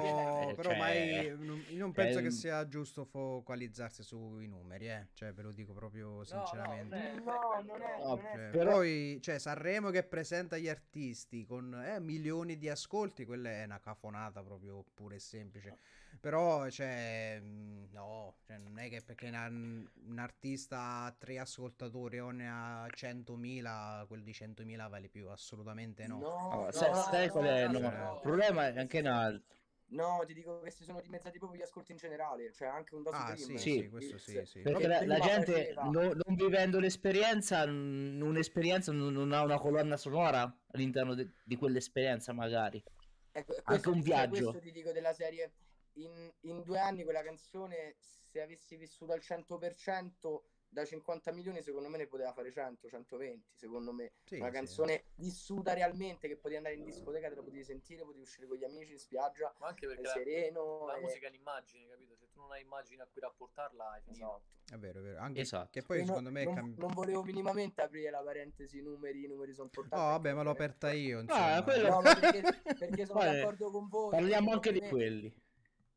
eh, però cioè, mai, non, io non penso è che sia giusto focalizzarsi sui numeri, eh. Cioè, ve lo dico proprio sinceramente. non è- No, non è- No, non è- Cioè, però- Poi, cioè, Sanremo che presenta gli artisti con eh, milioni di ascolti, quella è una cafonata proprio pura e semplice. Però, cioè, mh, no, cioè, non è che perché una- un artista ha tre ascoltatori o ne ha 100.000, quel di 100.000 vale più, assolutamente no. No, Allora, no, sai- no, sai no, qual è? no, No, no, il problema è anche un altro. No, ti dico che si sono dimezzati proprio gli ascolti in generale, cioè anche un dato Ah, sì, Sì. questo sì, sì. Perché la, la gente, faceva- no- non vivendo l'esperienza, n- un'esperienza non, non ha una colonna sonora all'interno de- di quell'esperienza, magari. Ecco, Anche questo- un cioè, viaggio. Questo ti dico della serie. In, in due anni quella canzone, se avessi vissuto al 100%, da 50 milioni secondo me ne poteva fare 100, 120, secondo me. Sì, Una sì. canzone vissuta realmente, che potevi andare in discoteca, te la potevi sentire, potevi uscire con gli amici in spiaggia, Ma anche perché è la, sereno. la e- musica è un'immagine, capito? Se tu non hai immagini a cui rapportarla, hai finito. Esatto. È vero, è vero. Anche Esatto. che poi Io no- secondo me non, cambiato. non volevo minimamente aprire la parentesi numeri, i numeri sono importanti. Oh, vabbè, ma l'ho aperta io. Ah, Insomma. quello- No, perché, perché sono Guarda, d'accordo con voi. Parliamo anche di quelli.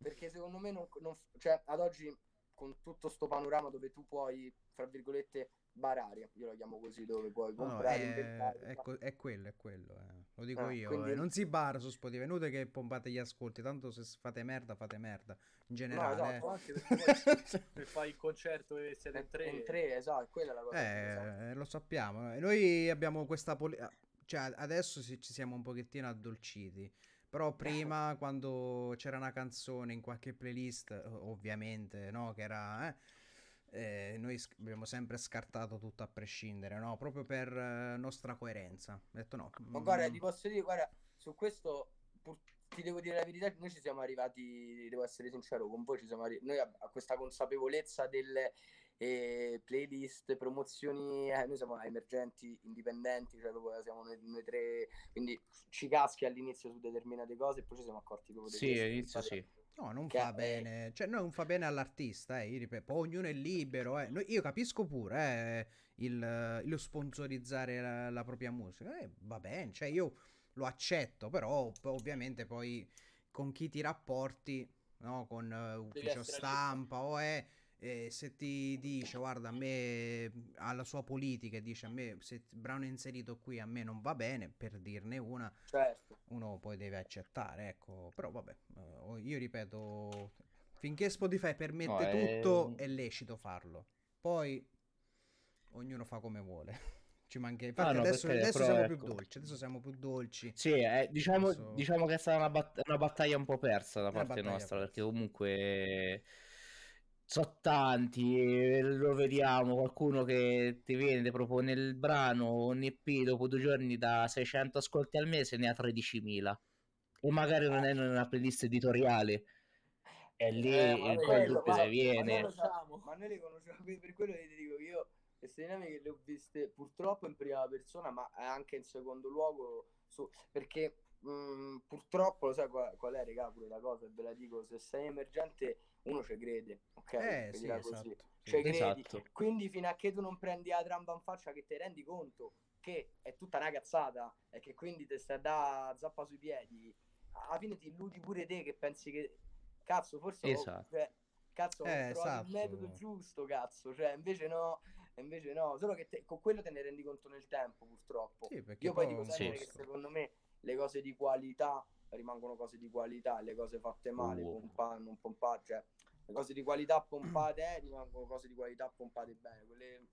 Perché secondo me, non, non- cioè, ad oggi, con tutto sto panorama dove tu puoi, fra virgolette, barare, io la chiamo così, dove puoi No, no, comprare, è, è co- è quello, è quello. eh. Lo dico Ah, io. quindi- eh. Non si bara su Spotify. È inutile che pompate gli ascolti. Tanto se fate merda, fate merda. In No, generale. esatto, Anche perché poi se [laughs] fai il concerto e siete in tre, in tre, esatto, è quella la cosa. esatto. Eh, lo sappiamo. eh. Noi abbiamo questa poli- ah, cioè adesso si- ci siamo un pochettino addolciti. Però [laughs] prima, quando c'era una canzone in qualche playlist, eh, ovviamente, no? Che era. eh, eh, noi sc- abbiamo sempre scartato tutto a prescindere, no? Proprio per eh, nostra coerenza. Ho detto no. Ma guarda, mm, ti posso dire, guarda, su questo pur- ti devo dire la verità, noi ci siamo arrivati, devo essere sincero con voi, ci siamo arri- noi a, a questa consapevolezza delle eh, playlist, promozioni, eh, noi siamo emergenti, indipendenti, cioè proprio siamo noi, noi tre, quindi ci caschi all'inizio su determinate cose e poi ci siamo accorti proprio Sì, all'inizio sì. No, non Che fa è- bene, cioè non fa bene all'artista, eh, io ripeto, poi ognuno è libero, eh. Io capisco pure eh, il, lo sponsorizzare la, la propria musica, eh, va bene, cioè io lo accetto, però ovviamente poi con chi ti rapporti, no, con eh, ufficio stampa o è... eh, se ti dice guarda a me ha la sua politica e dice a me se Brown è inserito qui a me non va bene per dirne una Certo. uno poi deve accettare, ecco, però vabbè, eh, io ripeto, finché Spotify permette No, è- tutto è lecito farlo, poi ognuno fa come vuole. [laughs] Ci manca... Infatti Ah, no, adesso, perché- adesso però siamo più ecco. dolci, adesso siamo più dolci. Sì, eh, diciamo, Adesso- diciamo che è stata una, bat- una battaglia un po' persa da parte nostra, perché comunque so tanti, eh, lo vediamo, qualcuno che ti viene, ti propone il brano, un EP dopo due giorni da 600 ascolti al mese ne ha 13.000 e magari non è una playlist editoriale. E lì Eh, il dubbio se viene. Ma, noi sappiamo, ma noi le conosciamo, quindi per quello che ti dico io queste dinamiche le ho viste purtroppo in prima persona, ma anche in secondo luogo, su- perché mm, purtroppo lo sai qual, qual è, raga, pure la cosa, ve la dico, se sei emergente uno ci crede, ok? Eh, sì, esatto. sì. Ci credi. Esatto. Quindi fino a che tu non prendi la tramba in faccia che ti rendi conto che è tutta una cazzata e che quindi ti stai da zappa sui piedi, alla fine ti illudi pure te che pensi che cazzo, forse Esatto. cioè, cazzo, Eh, trovato esatto. il metodo giusto, cazzo, cioè invece no, invece no, solo che te- con quello te ne rendi conto nel tempo, purtroppo. Sì, perché Io poi dico sempre Sì. che secondo me le cose di qualità rimangono cose di qualità, le cose fatte male, Uh. pompate, non pompate, cioè le cose di qualità pompate eh, rimangono cose di qualità pompate bene, quelle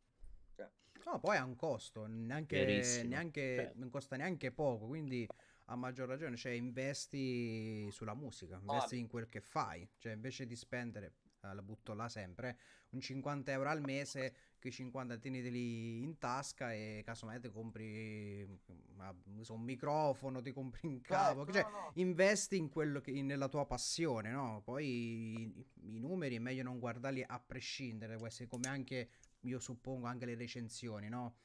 No, poi ha un costo, neanche, neanche, Beh. non costa neanche poco, quindi a maggior ragione, cioè investi sulla musica, investi Vale. in quel che fai, cioè invece di spendere, eh, la butto là sempre, un 50 euro al mese, che 50 tieniteli in tasca e casomai ti compri ma, so, un microfono, ti compri un cavo, Certo, cioè no, no. investi in quello che, nella tua passione, no? Poi i, i numeri è meglio non guardarli a prescindere, essere come anche, io suppongo, anche le recensioni, no?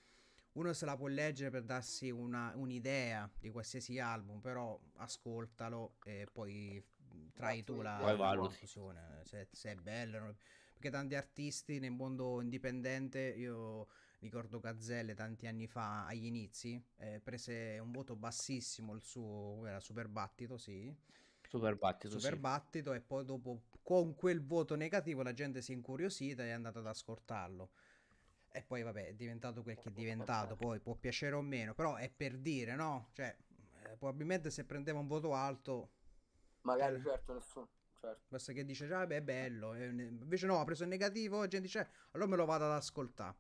Uno se la può leggere per darsi una- un'idea di qualsiasi album, però ascoltalo e poi trai tu la, la conclusione, se, se è bello. Perché tanti artisti nel mondo indipendente, io ricordo Gazzelle tanti anni fa agli inizi, eh, prese un voto bassissimo il suo, era Super Battito, sì, Super battito, Super sì. Battito e poi dopo con quel voto negativo la gente si è incuriosita e è andata ad ascoltarlo. E poi vabbè è diventato quel che è diventato, poi può piacere o meno, però è per dire, no? Cioè, eh, probabilmente se prendeva un voto alto, magari Eh. certo nessuno, certo. basta che dice, ah, beh, è bello, e invece no, ha preso il negativo, la gente dice, "Eh, allora me lo vado ad ascoltare.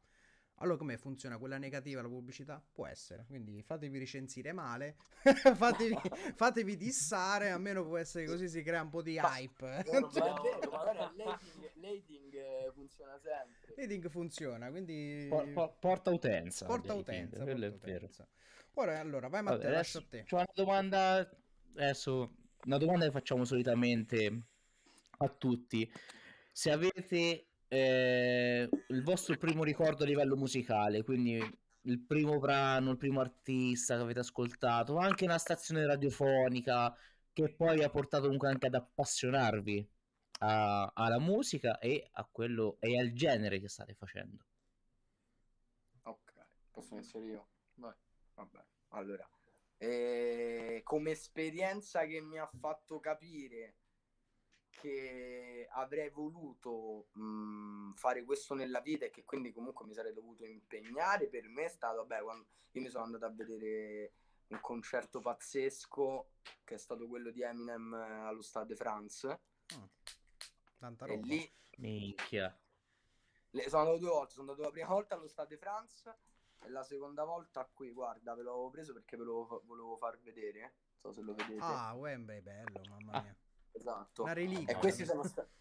Allora come funziona quella negativa, la pubblicità? Può essere, quindi fatevi recensire male, [laughs] fatevi, [laughs] fatevi dissare, almeno può essere così si crea un po' di Ma- hype. Ma [laughs] è vero, magari l'hating, l'hating, eh, funziona sempre. Reading funziona, quindi Por- por- porta utenza. porta utenza, porta utenza. Ora allora, vai Vabbè, Matteo, lascio adesso a te. c'ho una domanda. Adesso, una domanda che facciamo solitamente a tutti. Se avete eh, il vostro primo ricordo a livello musicale, quindi il primo brano, il primo artista che avete ascoltato, anche una stazione radiofonica che poi ha portato comunque anche ad appassionarvi a- alla musica e a quello e al genere che state facendo. Ok, posso iniziare io? Vai. Vabbè, allora, eh, come esperienza che mi ha fatto capire che avrei voluto mh, fare questo nella vita e che quindi comunque mi sarei dovuto impegnare, per me è stato, vabbè, quando io mi sono andato a vedere un concerto pazzesco che è stato quello di Eminem eh, allo Stade de France Mm, Tanta e roba. lì Minchia. Le- sono andato due volte, sono andato la prima volta allo Stade de France e la seconda volta qui, guarda, ve l'avevo preso perché ve lo volevo far vedere, non so se lo vedete. Ah, Wembley, bello, mamma Ah. mia. Esatto. Una reliquia. E questi sono stati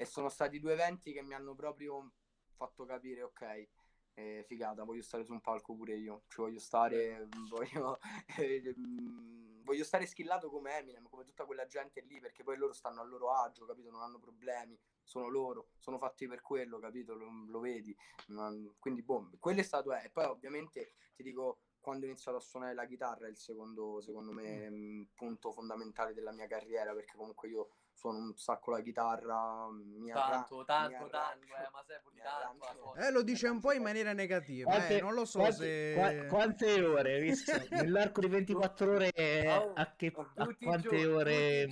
e sono stati due eventi che mi hanno proprio fatto capire, ok, eh, figata, voglio stare su un palco pure io, ci voglio stare, [laughs] voglio, eh, mm, voglio stare schillato come Eminem, come tutta quella gente lì, perché poi loro stanno a loro agio, capito? Non hanno problemi, sono loro, sono fatti per quello, capito? Lo, lo vedi? Quindi, boh, quello è stato, eh. E poi ovviamente ti dico, quando ho iniziato a suonare la chitarra è il secondo, secondo me, mh, punto fondamentale della mia carriera, perché comunque io suono un sacco la chitarra, mi arra- Tanto, tanto, mi tanto, eh, ma sei pure tanto. Eh, lo dice un po' in maniera negativa, Quante- eh, non lo so quante, se... qua- quante ore visto? [laughs] Nell'arco di 24 ore eh, Oh, a, che, a Tutti i quante giorni, ore.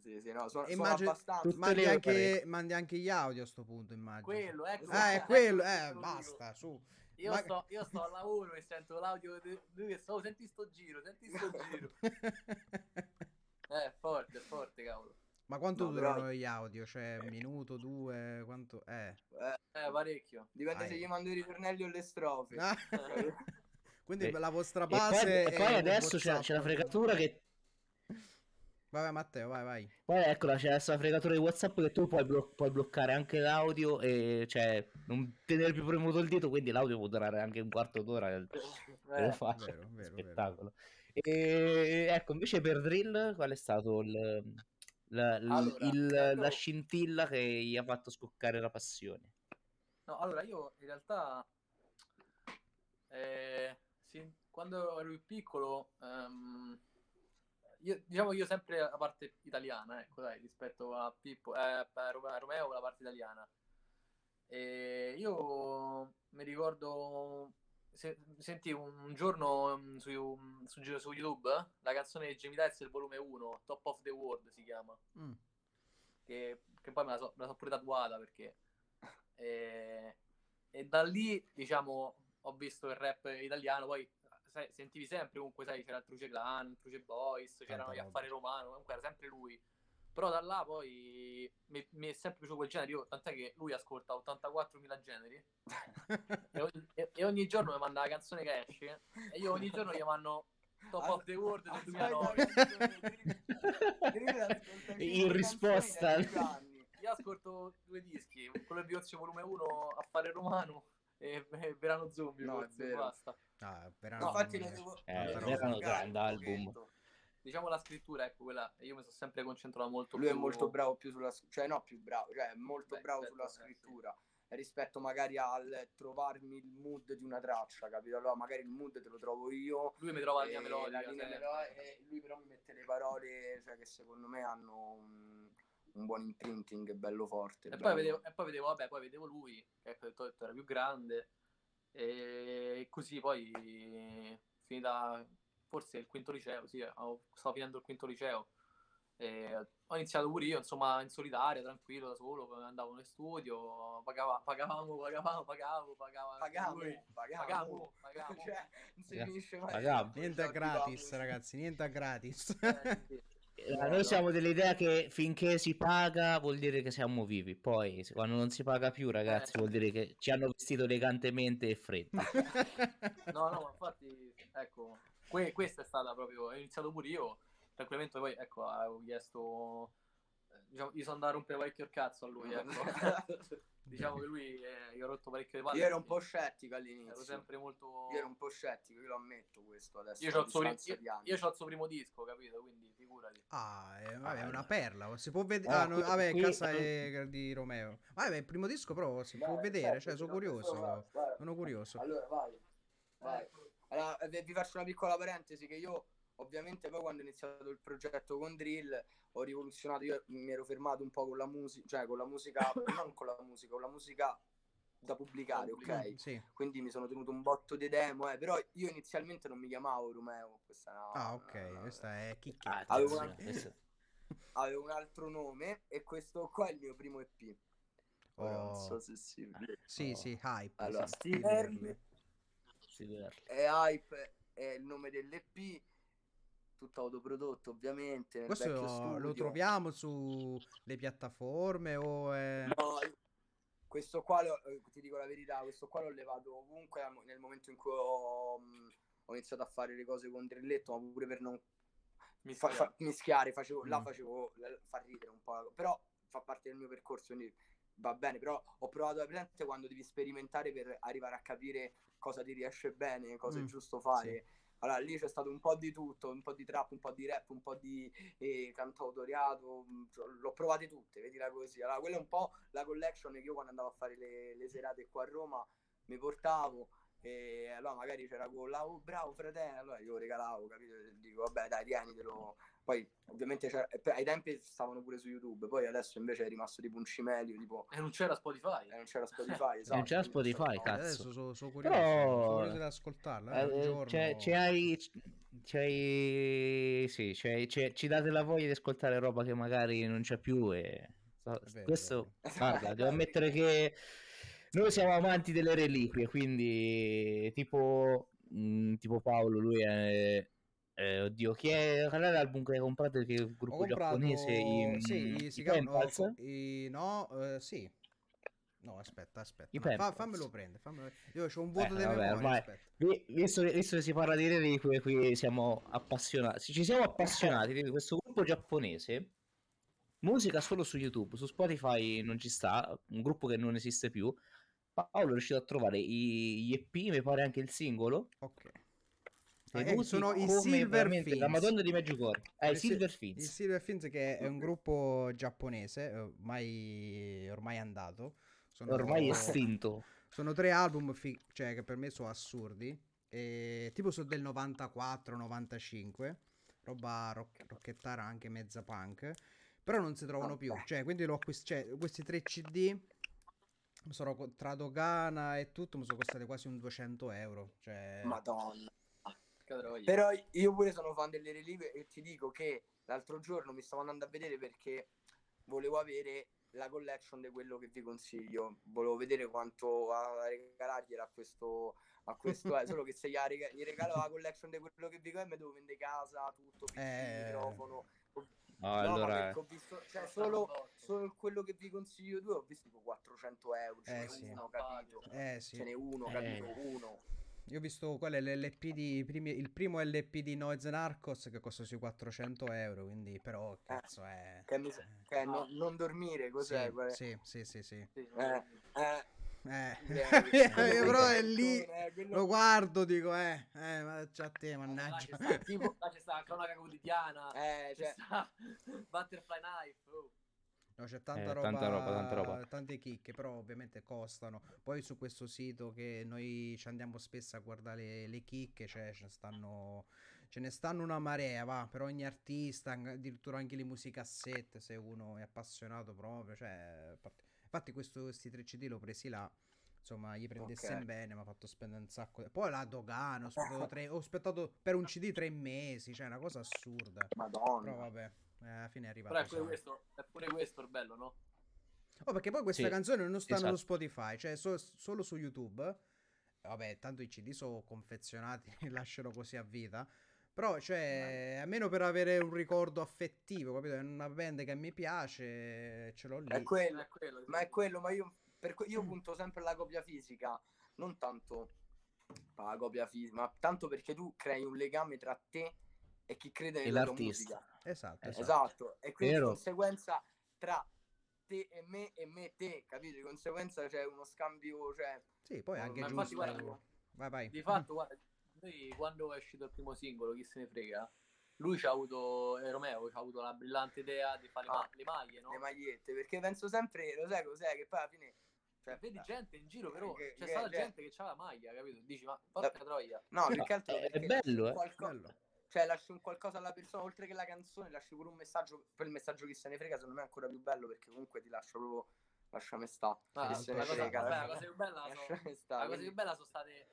Sì, sì, no, sono, sono Immagino- abbastanza. Tutte Mandi anche, mandi anche gli audio a sto punto, immagino. Quello, ecco. Ah, è ecco quello, eh, basta, su. Io, Ma- sto, io sto al lavoro e sento l'audio di lui che sto, senti sto giro, senti sto [laughs] giro. Eh, forte, forte, cavolo. Ma quanto No, durano però- gli audio? Cioè, un minuto, due, quanto... Eh. Eh, Eh, parecchio. dipende se Dai. gli mando i ritornelli o le strofe. Ah. [laughs] Quindi E- la vostra E poi, base e poi adesso c'è, c'è la fregatura che Vabbè Matteo, vai, vai. poi eccola c'è adesso la fregatura di Whatsapp che tu puoi, blo- puoi bloccare anche l'audio e cioè non tenere più premuto il dito quindi l'audio può durare anche un quarto d'ora [laughs] Eh, lo faccio vero, vero, vero. spettacolo e ecco invece per Drill qual è stato il, la, l- Allora, il- io- la scintilla che gli ha fatto scoccare la passione No, allora io in realtà eh, sin- quando ero più piccolo, ehm, io, diciamo io sempre la parte italiana, ecco dai, rispetto a Pippo, eh, a Ro- a Romeo la parte italiana. E io mi ricordo, se, sentì un giorno mm, su, su- su YouTube eh, la canzone di Jamie Tights del volume 1, Top of the World si chiama, Mm. che, che poi me la so, me la so pure tatuata perché... E, e da lì, diciamo, ho visto il rap italiano, poi sai, sentivi sempre comunque, sai, c'era il Truce Clan, il Truce Boys, c'erano gli. Affari Romano, comunque era sempre lui. Però da là poi mi, mi è sempre piaciuto quel genere, io, tant'è che lui ascolta 84.000 generi e, ogni- e- e ogni giorno mi manda la canzone che esce e io ogni giorno gli mando Top of the World del 2009. In risposta Io ascolto due dischi, quello di Ozio volume 1, Affare Romano e, e Verano Zombie, No, è forse, basta. Ah, No, infatti ne devo... Eh, ne devo erano fregare grandi un album. Diciamo la scrittura, ecco, quella, io mi sono sempre concentrato molto Lui è più- molto bravo più sulla cioè no più bravo, cioè è molto Beh, bravo rispetto- sulla eh, sì. scrittura rispetto magari al trovarmi il mood di una traccia, capito? Allora magari il mood te lo trovo io Lui mi trova la linea melodica. la linea sempre. melo- e lui però mi mette le parole cioè, che secondo me hanno un, un buon imprinting bello forte. E bello. poi, vedevo, e poi vedevo, vabbè, poi vedevo lui, che ho detto, era più grande, e così poi, finita forse il quinto liceo, sì, stavo finendo il quinto liceo, e ho iniziato pure io, insomma, in solitaria, tranquillo, da solo, andavo in studio, pagava- pagavamo, pagavamo, pagavo, Pagavo, pagavo, Pagavo, pagavo. cioè, non si Pagavo. finisce mai. Pagavo. Niente a gratis, ragazzi, niente a gratis. Eh, sì. [laughs] Eh, No, Noi no. siamo dell'idea che finché si paga vuol dire che siamo vivi, poi quando non si paga più, ragazzi, vuol dire che ci hanno vestito elegantemente e freddi. [laughs] No, no, ma infatti, ecco, que- questa è stata proprio, ho iniziato pure io, tranquillamente poi, ecco, avevo chiesto, diciamo, gli sono andato a rompere parecchio il cazzo a lui, ecco. [laughs] diciamo che lui, eh, gli ho rotto parecchio le palle. Io ero un po' scettico all'inizio. ero sempre molto... Io ero un po' scettico, io lo ammetto questo adesso. Io a c'ho il suo, io, suo primo disco, capito? Quindi figurati. Ah, eh, vabbè, è Ah, una no. perla. Si può vedere. Ah, Ah, no, vabbè, qui- casa è di Romeo. Vabbè, il primo disco, però si può Vai, vedere. certo, Cioè, sono ho curioso. Sono curioso. Allora, vai. vai. Allora, eh, vi faccio una piccola parentesi che io ovviamente poi quando ho iniziato il progetto con Drill ho rivoluzionato, io mi ero fermato un po' con la musica, cioè con la musica, [laughs] non con la musica, con la musica da pubblicare, ok? Sì. Quindi mi sono tenuto un botto di demo, eh, però io inizialmente non mi chiamavo Romeo, questa è una- Ah, ok. una- Questa è chicchetta. Ah, Avevo una- avevo un altro nome e questo qua è il mio primo EP. Ora non Oh. so se si vede. Sì, Oh. sì, hype. Allora, sì. Stiverly sì, vederli. e Hype è il nome dell'EP, tutto autoprodotto ovviamente. Questo lo studio. troviamo sulle piattaforme o è... No, questo qua, lo- eh, ti dico la verità, questo qua l'ho levato ovunque nel momento in cui ho, ho iniziato a fare le cose con Drilletto, ma pure per non Mi fa- fa- mischiare, facevo, là Mm. facevo, la- fa ridere un po', però fa parte del mio percorso, quindi va bene, però ho provato a presente quando devi sperimentare per arrivare a capire cosa ti riesce bene, cosa Mm, è giusto fare. Allora lì c'è stato un po' di tutto, un po' di trap, un po' di rap, un po' di eh, cantautoriato, mm, l'ho provate tutte, vedila così. Allora quella è un po' la collection che io quando andavo a fare le, le serate qua a Roma mi portavo e allora magari c'era quella, oh bravo fratello, allora io lo regalavo, capito? E Dico vabbè dai tienitelo. Poi ovviamente e ai tempi stavano pure su YouTube, poi adesso invece è rimasto tipo un cimelio, tipo E non c'era Spotify. [laughs] eh, non c'era Spotify, esatto. Non c'era Spotify, no. cazzo. Adesso sono, sono curioso. Però- Sono curioso di ascoltarla. eh, un Eh, giorno... c'è- c'è hai- c'hai- sì, c'hai- c'è- ci date la voglia di ascoltare roba che magari non c'è più e so- questo guarda, devo [laughs] ammettere che noi siamo amanti delle reliquie quindi tipo, mh, tipo Paolo lui è eh, oddio chi è qual è l'album che hai comprato che gruppo comprato... giapponese i, Sì, si chiamano... I- No, eh, sì. No, aspetta, aspetta. Fa- fammelo prendere. fammelo- Io ho un vuoto Eh, di vabbè, memoria. Vi- Visto, visto che si parla di reliquie, qui siamo appassionati. Ci siamo appassionati di questo gruppo giapponese. Musica solo su YouTube, su Spotify non ci sta, un gruppo che non esiste più. Paolo è riuscito a trovare i- gli EP, mi pare anche il singolo. Ok. Ah, eh, sono i Silver Fins. La Madonna di Meggiucore. Eh, i Il si- Silver Il Fins. Silver Fins che è un gruppo giapponese, eh, ormai, ormai andato. Sono, Ormai estinto. Sono tre album fi- cioè, che per me sono assurdi. E, tipo sono del 94-95, roba rock- rocchettara anche mezza punk. Però non si trovano più. Vabbè. Cioè, quindi l'ho acquist- cioè, questi tre CD sono tra dogana e tutto mi sono costati quasi un 200 euro. Cioè, Madonna. Però io pure sono fan delle reliquie e ti dico che l'altro giorno mi stavo andando a vedere perché volevo avere la collection di quello che vi consiglio. Volevo vedere quanto a regalargliela a questo a questo eh, solo che se gli, rega- gli regalo la collection di quello che vi consiglio mi devo vendere casa, tutto, PC, Eh. microfono. No, No, allora perché ho visto, cioè, solo, solo quello che vi consiglio due ho visto tipo 400 euro, ce Eh, n'è sì. uno, capito? eh sì. Ce n'è uno, Eh. capito? Uno. Io ho visto qual è l'LP di primi- il primo LP di Noise Narcos che costa sui 400 euro, quindi però cazzo è... Che mi che no- non dormire, cos'è? Sì, sì, sì, sì, sì. Sì, Eh, eh, Eh, [laughs] eh, però è lì, eh, quello- lo guardo, dico, eh, eh, ma c'è a te, Là mannaggia. c'è sta, tipo, là c'è sta la cronaca quotidiana. Eh, c'è cioè, sta [laughs] Butterfly Knife. oh. No, c'è tanta Eh, roba, tanta roba, tanta roba. tante chicche, però ovviamente costano. Poi su questo sito che noi ci andiamo spesso a guardare le, le chicche, cioè ce ne stanno, ce ne stanno una marea, va, per ogni artista, addirittura anche le musicassette, se uno è appassionato proprio, cioè... part- Infatti questo, questi 3 CD l'ho presi là, insomma, gli prendesse Ok. bene, mi ha fatto spendere un sacco. Poi la dogana, ho aspettato, tre- ho aspettato per un CD tre mesi, cioè una cosa assurda. Però Madonna. vabbè, eh, alla fine è arrivato. Però è pure, questo, è pure questo il bello, no? Oh, perché poi queste Sì, canzoni non stanno esatto. su Spotify, cioè so- solo su YouTube. Vabbè, tanto i CD sono confezionati, [laughs] li lascerò così a vita. Però, cioè, almeno per avere un ricordo affettivo, capito? È una band che mi piace, ce l'ho lì. È quello, È quello, ma è quello, ma io, per que- io punto sempre alla copia fisica, non tanto la copia fisica, ma tanto perché tu crei un legame tra te e chi crede nella tua musica. Esatto, Esatto. esatto. Esatto, e quindi Vero. di conseguenza tra te e me e me e te, capito? Di conseguenza c'è uno scambio, cioè... Sì, poi è Ma anche infatti, giusto. guarda, Vai, vai. Di fatto, guarda, noi quando è uscito il primo singolo, chi se ne frega, lui c'ha avuto, eh, Romeo, c'ha avuto la brillante idea di fare Ah, le maglie, no? le magliette, perché penso sempre, lo sai cos'è, che poi alla fine... Cioè, Vedi gente in giro, però Che- c'è che- stata che- gente che c'ha la maglia, capito? Dici, ma porca troia. No, più No, che altro è- è bello, eh. qualco- Bello. Cioè, lasci un qualcosa alla persona, oltre che la canzone, lasci pure un messaggio. Per il messaggio che se ne frega, secondo me è ancora più bello perché comunque ti lascia proprio. Lasciami sta. Ah, la, cosa, vabbè, [laughs] la cosa più bella sono state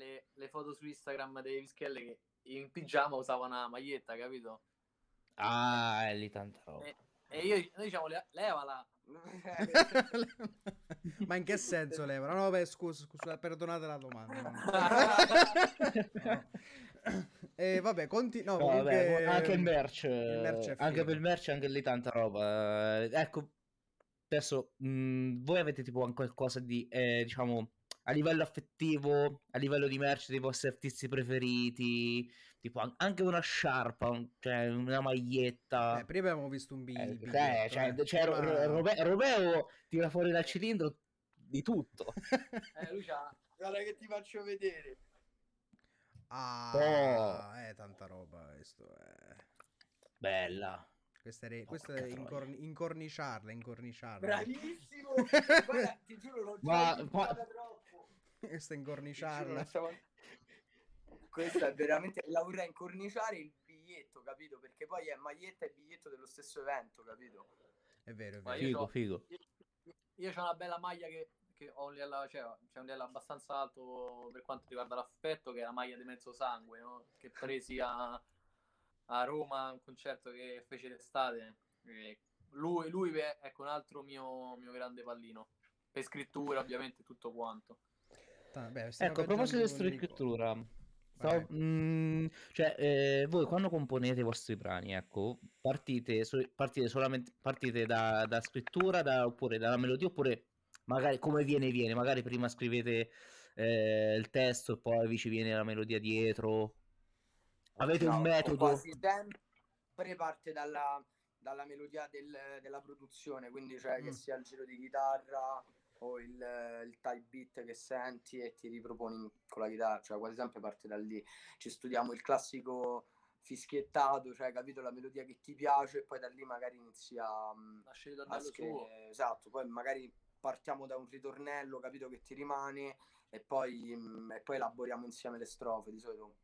le, le foto su Instagram dei Vischelle che in pigiama usavano una maglietta, capito? Ah, è lì tanta roba. E, e io, noi diciamo, le- levala. [laughs] Ma in che senso leva? No, vabbè, scusa, scusa, perdonate la domanda. No. [laughs] E vabbè, conti... No, No, vabbè, comunque... anche il merch, il merch eh, anche per il merch anche lì tanta roba. Eh, Ecco, adesso mh, voi avete tipo anche qualcosa di, eh, diciamo, a livello affettivo, a livello di merch dei vostri artisti preferiti, tipo an- anche una sciarpa, un- cioè una maglietta. Eh, prima abbiamo visto un bi- Eh, biglietto, eh, cioè, eh. cioè, Ro- Ma- Robe- Romeo tira fuori dal cilindro di tutto. [laughs] Eh, lui c'ha... Guarda che ti faccio vedere. Ah, Oh. è tanta roba questo. eh. Bella. Questa è, questa è troia. incorni- incorniciarla, incorniciarla. Bravissimo. [laughs] Guarda, ti giuro, l'ho Ma- già ma-. [laughs] Questa non stavo- Questo è veramente. La vorrei incorniciare il biglietto, capito? Perché poi è maglietta e biglietto dello stesso evento, capito? È vero, è vero. io Figo, c'ho- figo. Io, io ho una bella maglia che, che ho un livello, cioè, c'è un livello abbastanza alto per quanto riguarda l'affetto, che è la maglia di mezzo sangue, no? che presi a, a Roma, a un concerto che fece d'estate. E Lui, lui è ecco, un altro mio, mio grande pallino. Per scrittura, ovviamente, tutto quanto. Ta- beh, Ecco, a proposito di scrittura, stavo- Vai. mm, cioè, eh, voi quando componete i vostri brani, ecco, partite, so- partite solamente partite da, da scrittura, da- oppure dalla melodia, oppure magari come viene, viene, magari prima scrivete eh, il testo e poi vi ci viene la melodia dietro. Avete No, un metodo? Quasi sempre parte dalla, dalla melodia del- della produzione, quindi cioè che Mm. sia il giro di chitarra o il, il type beat che senti e ti riproponi con la chitarra, cioè quasi sempre parte da lì. Ci studiamo il classico fischiettato, cioè capito la melodia che ti piace e poi da lì magari inizi a, mm, Nasce il a suo. scrivere, esatto, poi magari partiamo da un ritornello, capito che ti rimane e poi, mh, e poi elaboriamo insieme le strofe, di solito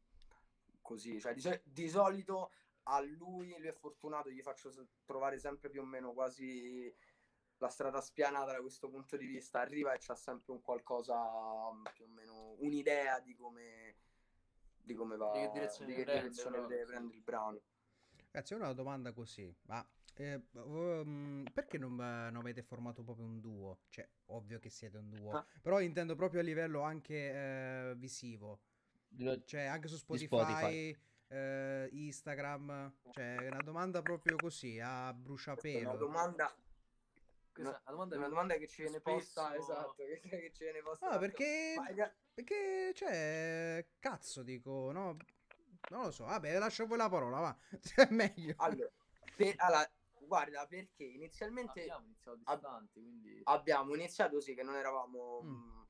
così, cioè di, so- di solito a lui, lui è fortunato, gli faccio trovare sempre più o meno quasi la strada spianata da questo punto di vista, arriva e c'ha sempre un qualcosa, mm, più o meno un'idea di come, di come va, Di che direzione di che prende, direzione deve prendere il brano. Ragazzi, una domanda così, ma eh, um, perché non, non avete formato proprio un duo? Cioè, ovvio che siete un duo, Ah. però intendo proprio a livello anche eh, visivo, cioè anche su Spotify, Spotify. eh, Instagram, cioè è una domanda proprio così, a bruciapelo. una domanda, Questa una, domanda una che domanda che ci viene posta, esatto, [laughs] che, che ci viene posta. Ah, tanto. perché, perché, cioè, cazzo dico, no? Non lo so, vabbè, lascio voi la parola, va, [laughs] è meglio. allora, per- allora, guarda, perché inizialmente abbiamo iniziato ab- distanti, quindi abbiamo iniziato sì che non eravamo Mm. mh,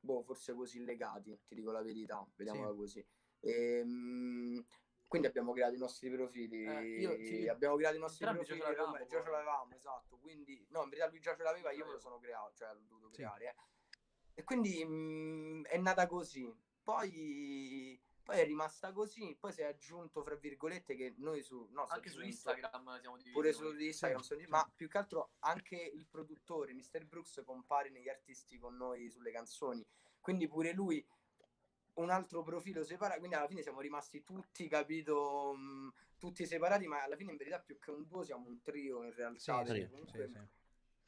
boh, forse così legati, ti dico la verità, vediamola Sì. così. Ehm, quindi abbiamo creato i nostri profili, Eh, io ti- abbiamo creato i nostri entrambi già profili, ce l'avevamo, già ce poi. l'avevamo, esatto, quindi no, in verità lui già ce l'aveva, io me lo Sì. sono creato, cioè l'ho dovuto Sì. creare, eh. E quindi mh, è nata così. Poi poi è rimasta così, poi si è aggiunto fra virgolette che noi su no, anche su aggiunto- Instagram siamo divisi. pure su. Instagram, Sì, sì. ma più che altro anche il produttore, Mr. Brooks, compare negli artisti con noi sulle canzoni, quindi pure lui un altro profilo separato, quindi alla fine siamo rimasti tutti, capito, mh, tutti separati, ma alla fine in verità più che un duo siamo un trio in realtà, Sì, sì, comunque, sì, sì.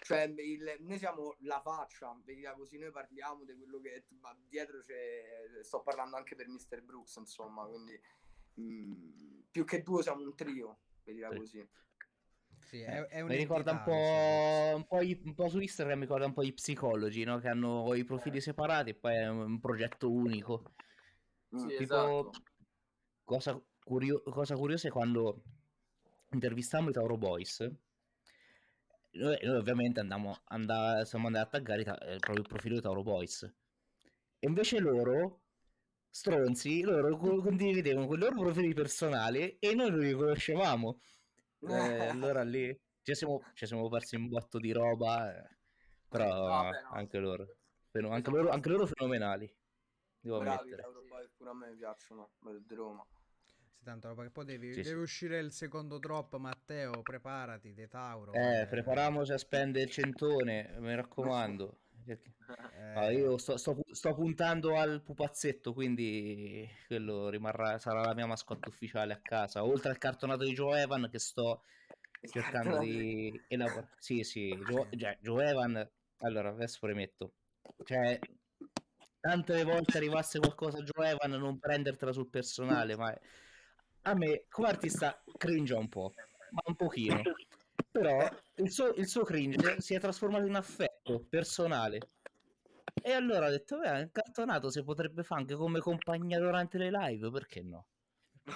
cioè il- noi siamo la faccia, vediamo così noi parliamo di quello che ma dietro c'è, sto parlando anche per Mr. Brooks, insomma, quindi mh, più che duo siamo un trio, Sì. così. Sì, è, è mi ricorda un po', un, po i- un po' su Instagram, mi ricorda un po' i psicologi, no? Che hanno i profili separati e poi è un, progetto unico. Sì, Tipo, esatto. cosa, curio- cosa curiosa è quando intervistammo i Tauro Boys. Noi, noi ovviamente andammo, anda- siamo andati a taggare ta- eh, proprio il profilo di Tauro Boys. E invece loro, stronzi, loro co- condividevano con i loro profili personali e noi non li conoscevamo. Eh, [laughs] allora lì ci siamo, ci siamo persi un botto di roba, eh, però No, vabbè, no. anche loro, feno- anche Esatto. loro, anche loro fenomenali, devo Bravi, ammettere. Tauro Boy, pure a me piacciono, di Roma. Sì, tanta roba che poi devi, Sì, deve sì. uscire il secondo drop, Matteo, preparati, De Tauro. Eh, prepariamoci a spendere il centone, mi raccomando. Perché- eh, io sto, sto sto puntando al pupazzetto, quindi quello rimarrà, sarà la mia mascotte ufficiale a casa. Oltre al cartonato di Joe Evan che sto cercando di elaborare. Sì, sì, Joe, [laughs] cioè, Joe Evan, allora adesso premetto, cioè, tante volte arrivasse qualcosa a Joe Evan, non prendertela sul personale, ma a me come artista cringe un po', ma un pochino. Però il suo, il suo cringe si è trasformato in affetto personale. E allora ho detto, beh, il cartonato si potrebbe fare anche come compagnia durante le live, perché no?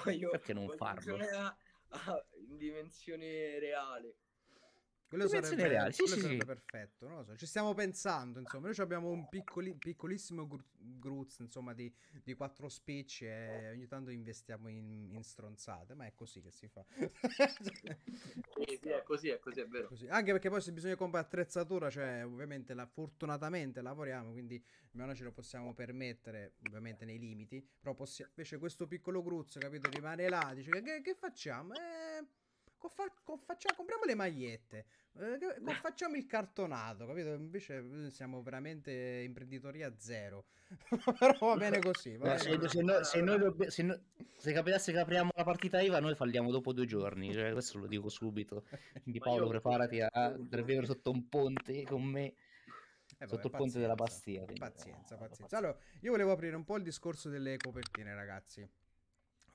Voglio- Perché non farlo? a- a- in dimensione reale. Quello dimensioni sarebbe, reali, sì, quello sì, sarebbe sì. perfetto, non lo so. Ci stiamo pensando, insomma. Noi abbiamo un piccoli- piccolissimo gru- Gruz, insomma, di, di quattro spicci e ogni tanto investiamo in, in stronzate, ma è così che si fa. Sì, sì, è così, è così, è vero. Così. Anche perché poi se bisogna comprare attrezzatura, cioè ovviamente la- fortunatamente lavoriamo, quindi almeno ce lo possiamo permettere, ovviamente nei limiti, però possi- invece questo piccolo Gruz, capito, rimane là, dice che, che- facciamo? Eh, fa- co- facciamo- compriamo le magliette, eh, co- facciamo il cartonato, capito? Invece eh, siamo veramente imprenditoria zero, [laughs] però va bene così. Va bene se, se noi- se noi dobbi- se no- se capitasse che apriamo la partita IVA, noi falliamo dopo due giorni. Cioè, questo lo dico subito. [laughs] Quindi, Ma Paolo, preparati a vivere sotto un ponte con me. Eh, vabbè, sotto il ponte della Bastia, quindi, Pazienza, eh, pazienza. Allora, io volevo aprire un po' il discorso delle copertine, ragazzi.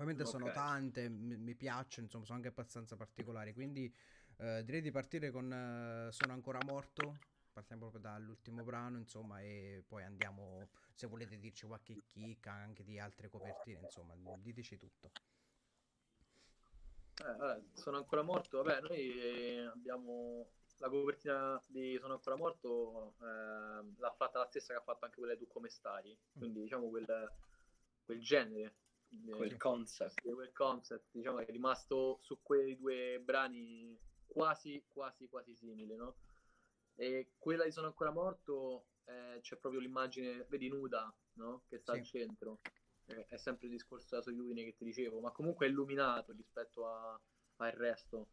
Ovviamente sono Ok. tante, mi, mi piacciono, insomma, sono anche abbastanza particolari. Quindi eh, direi di partire con eh, Sono ancora morto. Partiamo proprio dall'ultimo brano, insomma, e poi andiamo. Se volete dirci qualche chicca anche di altre copertine, insomma, diteci tutto. Eh, vabbè, sono ancora morto. Vabbè, noi abbiamo la copertina di Sono ancora morto, eh, l'ha fatta la stessa che ha fatto anche quella di Tu come stai. Quindi, diciamo, quel, quel genere, Quel concept. quel concept, diciamo, è rimasto su quei due brani quasi, quasi, quasi simile, no? E quella di Sono ancora morto eh, c'è proprio l'immagine, vedi nuda, no? Che sta Sì. al centro. Eh, è sempre il discorso della solitudine che ti dicevo, ma comunque è illuminato rispetto a- al resto.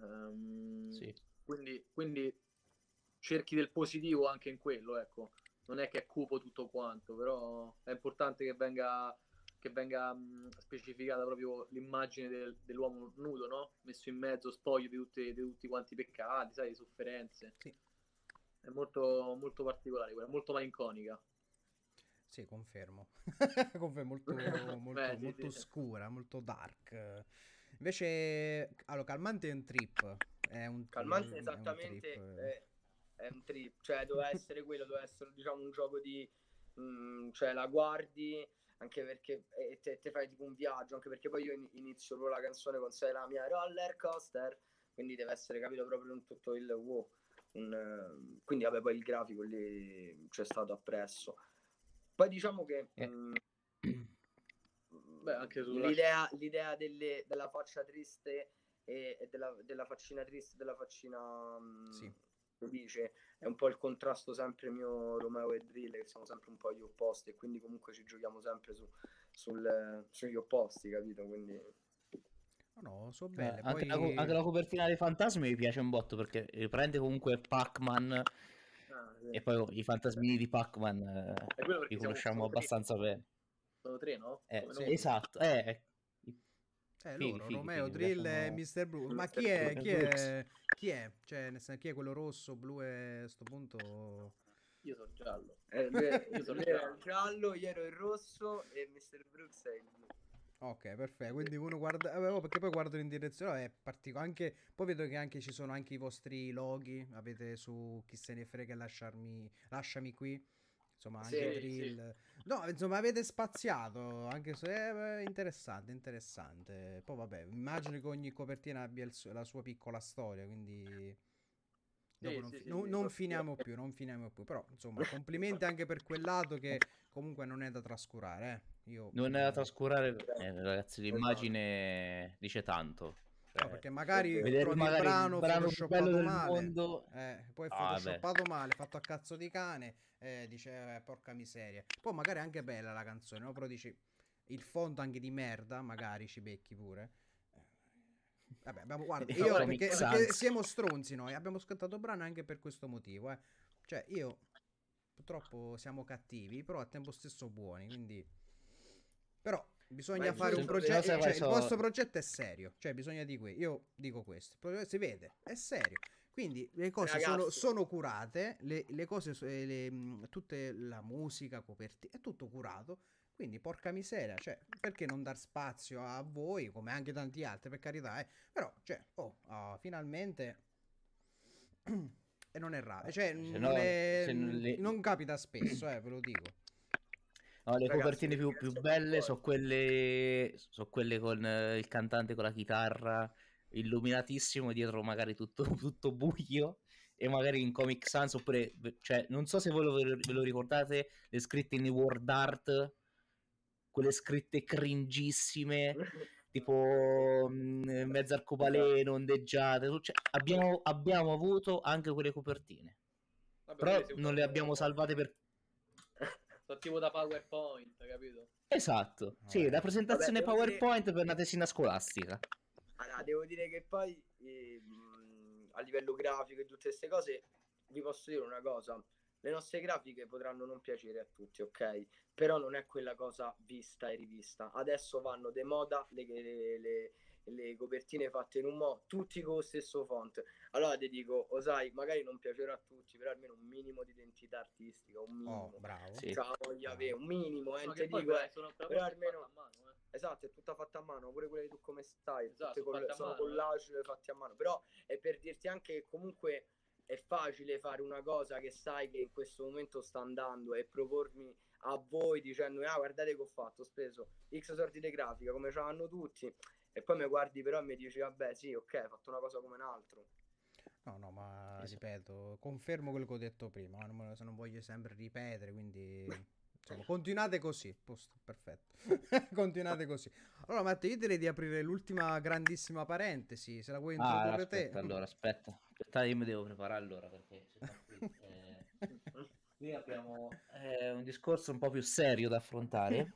Ehm, Sì. quindi, quindi cerchi del positivo anche in quello, ecco. Non è che è cupo tutto quanto, però è importante che venga, che venga mh, specificata proprio l'immagine del- dell'uomo nudo, no? Messo in mezzo, spoglio di, tutti- di tutti quanti i peccati, sai, di sofferenze. Sì. È molto, molto particolare, quella, molto malinconica. Sì, confermo. [laughs] Confermo, molto, [laughs] molto, Beh, sì, molto sì. scura, molto dark. Invece, allora, Calmante è un trip. È un, Calmante è un esattamente trip, eh. è, è un trip, cioè doveva essere quello, doveva essere diciamo un gioco di, mm, cioè la guardi anche perché e te, te fai tipo un viaggio, anche perché poi io in- inizio proprio la canzone con sei la mia roller coaster, quindi deve essere capito proprio un tutto il wow. un, eh, quindi vabbè poi il grafico lì c'è stato appresso. Poi diciamo che Eh. mm, Beh, anche sulla... l'idea, l'idea delle- della faccia triste e, e della, della faccina triste della faccina mm, Sì. Felice è un po' il contrasto sempre mio Romeo e Drill che siamo sempre un po' gli opposti e quindi comunque ci giochiamo sempre su, sul- sugli opposti capito quindi No, no, so Eh, belle. anche, la, poi... co- anche la copertina dei fantasmi mi piace un botto perché riprende comunque Pac-Man Ah, sì. e poi i fantasmini di Pac-Man eh, perché li conosciamo tre. abbastanza bene. Sono tre, no? Eh, sì. Esatto, eh, Eh, Fighi, loro, fighi, Romeo, fighi, Drill e Mr. Blue. Ma chi è? Chi è? Chi è? Cioè, nel senso, chi è quello rosso, blu e a sto punto... Io sono giallo. eh, è- Io sono [laughs] giallo. giallo io ero il rosso e Mr. Brooks è il blu Ok, perfetto. Quindi uno guarda... eh, oh, perché poi guardo in direzione, è particolare. Anche... Poi vedo che anche ci sono anche i vostri loghi. Avete su chi se ne frega lasciarmi... Lasciami qui. Insomma, anche Sì, Drill. No, insomma, avete spaziato. Anche se è interessante, interessante. Poi vabbè, immagino che ogni copertina abbia suo- la sua piccola storia, quindi... Dopo Sì, non, sì, fi- sì, non- sì, non finiamo più, non finiamo più. Però, insomma, complimenti anche per quel lato che comunque non è da trascurare. Eh. Io, non è da trascurare, eh, ragazzi, l'immagine dice tanto. No, Cioè, perché magari vedere trovi magari il brano, brano photoshoppato bello del male, mondo eh, poi Ah, photoshoppato male, fatto a cazzo di cane, eh, dice eh, porca miseria. Poi magari è anche bella la canzone, no? Però dici il font anche di merda, magari ci becchi pure. Eh, Vabbè, abbiamo, [laughs] guarda, io perché, perché siamo stronzi noi, abbiamo scantato brano anche per questo motivo, eh. Cioè, io purtroppo siamo cattivi, però al tempo stesso buoni, quindi però bisogna Ma fare un progetto, sai cioè, il vostro progetto è serio, cioè bisogna di questo, io dico questo, si vede, è serio. Quindi le cose sono, sono curate, le, le cose, eh, le, tutte la musica, copertina, è tutto curato. Quindi porca miseria, cioè, perché non dar spazio a voi, come anche tanti altri, per carità, eh? Però, cioè, oh, ah, finalmente... [clears throat] e non è raro, cioè, Se non, no- è- non le- non capita spesso, eh, ve lo dico. No, le Ragazzi, copertine più, più belle sono quelle, so quelle con eh, il cantante con la chitarra illuminatissimo, dietro magari tutto, [laughs] tutto buio, e magari in Comic Sans, oppure, cioè, non so se voi lo- ve lo ricordate, le scritte in word art, quelle scritte cringissime, tipo mh, mezzo arcobaleno, ondeggiate, cioè, abbiamo, abbiamo avuto anche quelle copertine, Vabbè, però non le abbiamo salvate per Sono tipo da PowerPoint, capito? Esatto, sì, Vabbè. la presentazione Vabbè, devo dire- PowerPoint per una tesina scolastica. Allora, devo dire che poi ehm, a livello grafico e tutte queste cose vi posso dire una cosa. Le nostre grafiche potranno non piacere a tutti, ok? Però non è quella cosa vista e rivista. Adesso vanno de moda le, le- le- le copertine fatte in un modo, tutti con lo stesso font. Allora ti dico, o sai, magari non piacerà a tutti, però almeno un minimo di identità artistica, un minimo. Oh, bravo. Sì. Cioè, voglio avere un minimo, eh, poi dico, beh, eh, sono però però almeno- mano, eh. Esatto, è tutta fatta a mano, pure quelle di tu come stai, Esatto, tutte sono col- sono mano, eh. collage fatti a mano, però è per dirti anche che comunque è facile fare una cosa che sai che in questo momento sta andando e propormi a voi dicendo ah guardate che ho fatto, ho speso X sorti di grafica come ce l'hanno tutti e poi mi guardi però e mi dici vabbè sì ok hai fatto una cosa come un altro No, no, ma Esatto. ripeto, confermo quello che ho detto prima, ma non me lo- se non voglio sempre ripetere, quindi insomma, continuate così. Posto, perfetto. [laughs] continuate così. Allora, Matteo, io direi di aprire l'ultima grandissima parentesi. Se la vuoi Ah, introdurre te. aspetta, allora, aspetta. Aspetta, io mi devo preparare allora perché qui, eh, [laughs] qui abbiamo eh, un discorso un po' più serio da affrontare.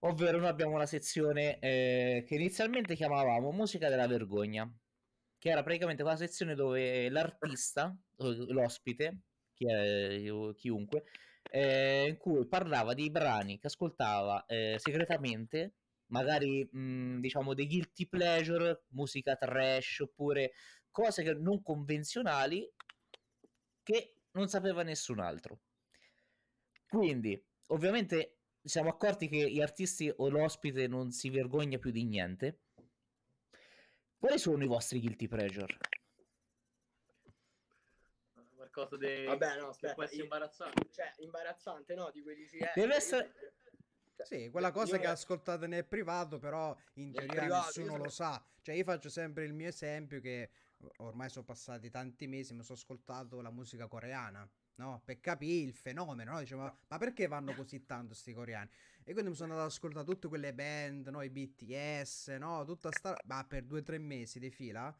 Ovvero noi abbiamo una sezione eh, che inizialmente chiamavamo Musica della vergogna, che era praticamente quella sezione dove l'artista, o l'ospite, chi è- chiunque, eh, in cui parlava di brani che ascoltava eh, segretamente, magari mh, diciamo dei guilty pleasure, musica trash oppure cose che- non convenzionali che non sapeva nessun altro. Quindi, ovviamente, siamo accorti che gli artisti o l'ospite non si vergogna più di niente. Quali sono i vostri guilty pleasure? Qualcosa di... Vabbè, no, che aspetta, può essere imbarazzante. Cioè, imbarazzante, no? Di quelli sì. eh, Deve essere- Sì, quella cosa io- che ascoltate nel privato, però in teoria privato, nessuno io lo sono- sa. Cioè, io faccio sempre il mio esempio che ormai sono passati tanti mesi, mi sono ascoltato la musica coreana, no? Per capire il fenomeno, no? Dicevo, ma, ma perché vanno così tanto sti coreani? E quindi mi sono andato ad ascoltare tutte quelle band, no? I BTS, no? Tutta sta... Ma per due o tre mesi di fila.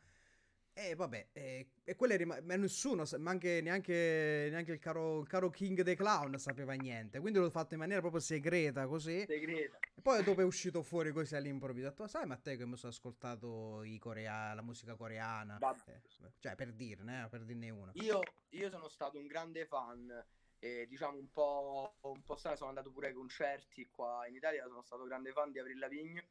E vabbè, e, e quelle rima- ma nessuno, ma anche, neanche, neanche il, caro, il caro King the Clown sapeva niente. Quindi l'ho fatto in maniera proprio segreta, così. Segreta. E poi dopo è uscito fuori così all'improvviso. Detto, sai Matteo che mi sono ascoltato i corea- la musica coreana? Eh, cioè, per dirne, eh, per dirne una. Io, io sono stato un grande fan e diciamo un po', un po' strano, sono andato pure ai concerti qua in Italia, sono stato grande fan di Avril Lavigne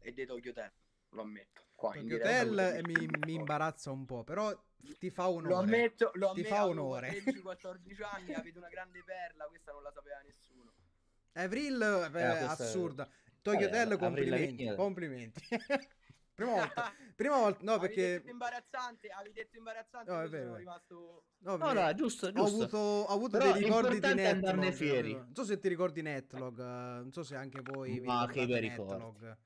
e dei Tokyo Hotel, lo ammetto. Qua Tokyo Hotel eh, mi- mi, imbarazza un po', però ti fa Lo onore. ammetto, lo Ti ammetto, fa avevo onore. 13-14 [laughs] anni, avete una grande perla, questa non la sapeva nessuno. Avril, eh, è- assurda. Tokyo Eh, Hotel, complimenti, complimenti. [laughs] prima volta, [laughs] prima volta, no Avevi perché... detto imbarazzante, avevi detto imbarazzante, No, è vero, sono rimasto... no, No, no, giusto, Ho giusto. avuto, ho avuto dei ricordi di Netlog. fieri. Non so se ti ricordi Netlog, eh, non so se anche voi vi Ma che bei ricordi. Netlog.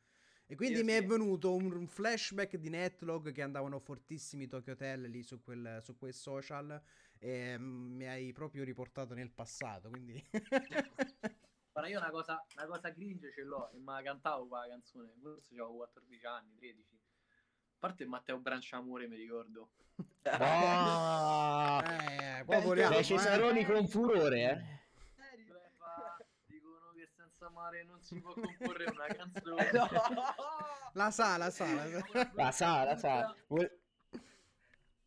E quindi Io mi sì. è venuto un flashback di Netlog che andavano fortissimi Tokyo Hotel lì su quel, su quel social e mm, mi hai proprio riportato nel passato, quindi... [laughs] Guarda, io una cosa, una cosa cringe ce l'ho, e ma cantavo qua la canzone, forse avevo 14 anni, 13. A parte Matteo Branciamore, mi ricordo. [laughs] Ah, eh, qua vogliamo, eh. Cesaroni con furore, eh. Fa, dicono che senza mare non si può comporre una canzone. [laughs] No! La sa, la sa, la sa. La sa, la sa.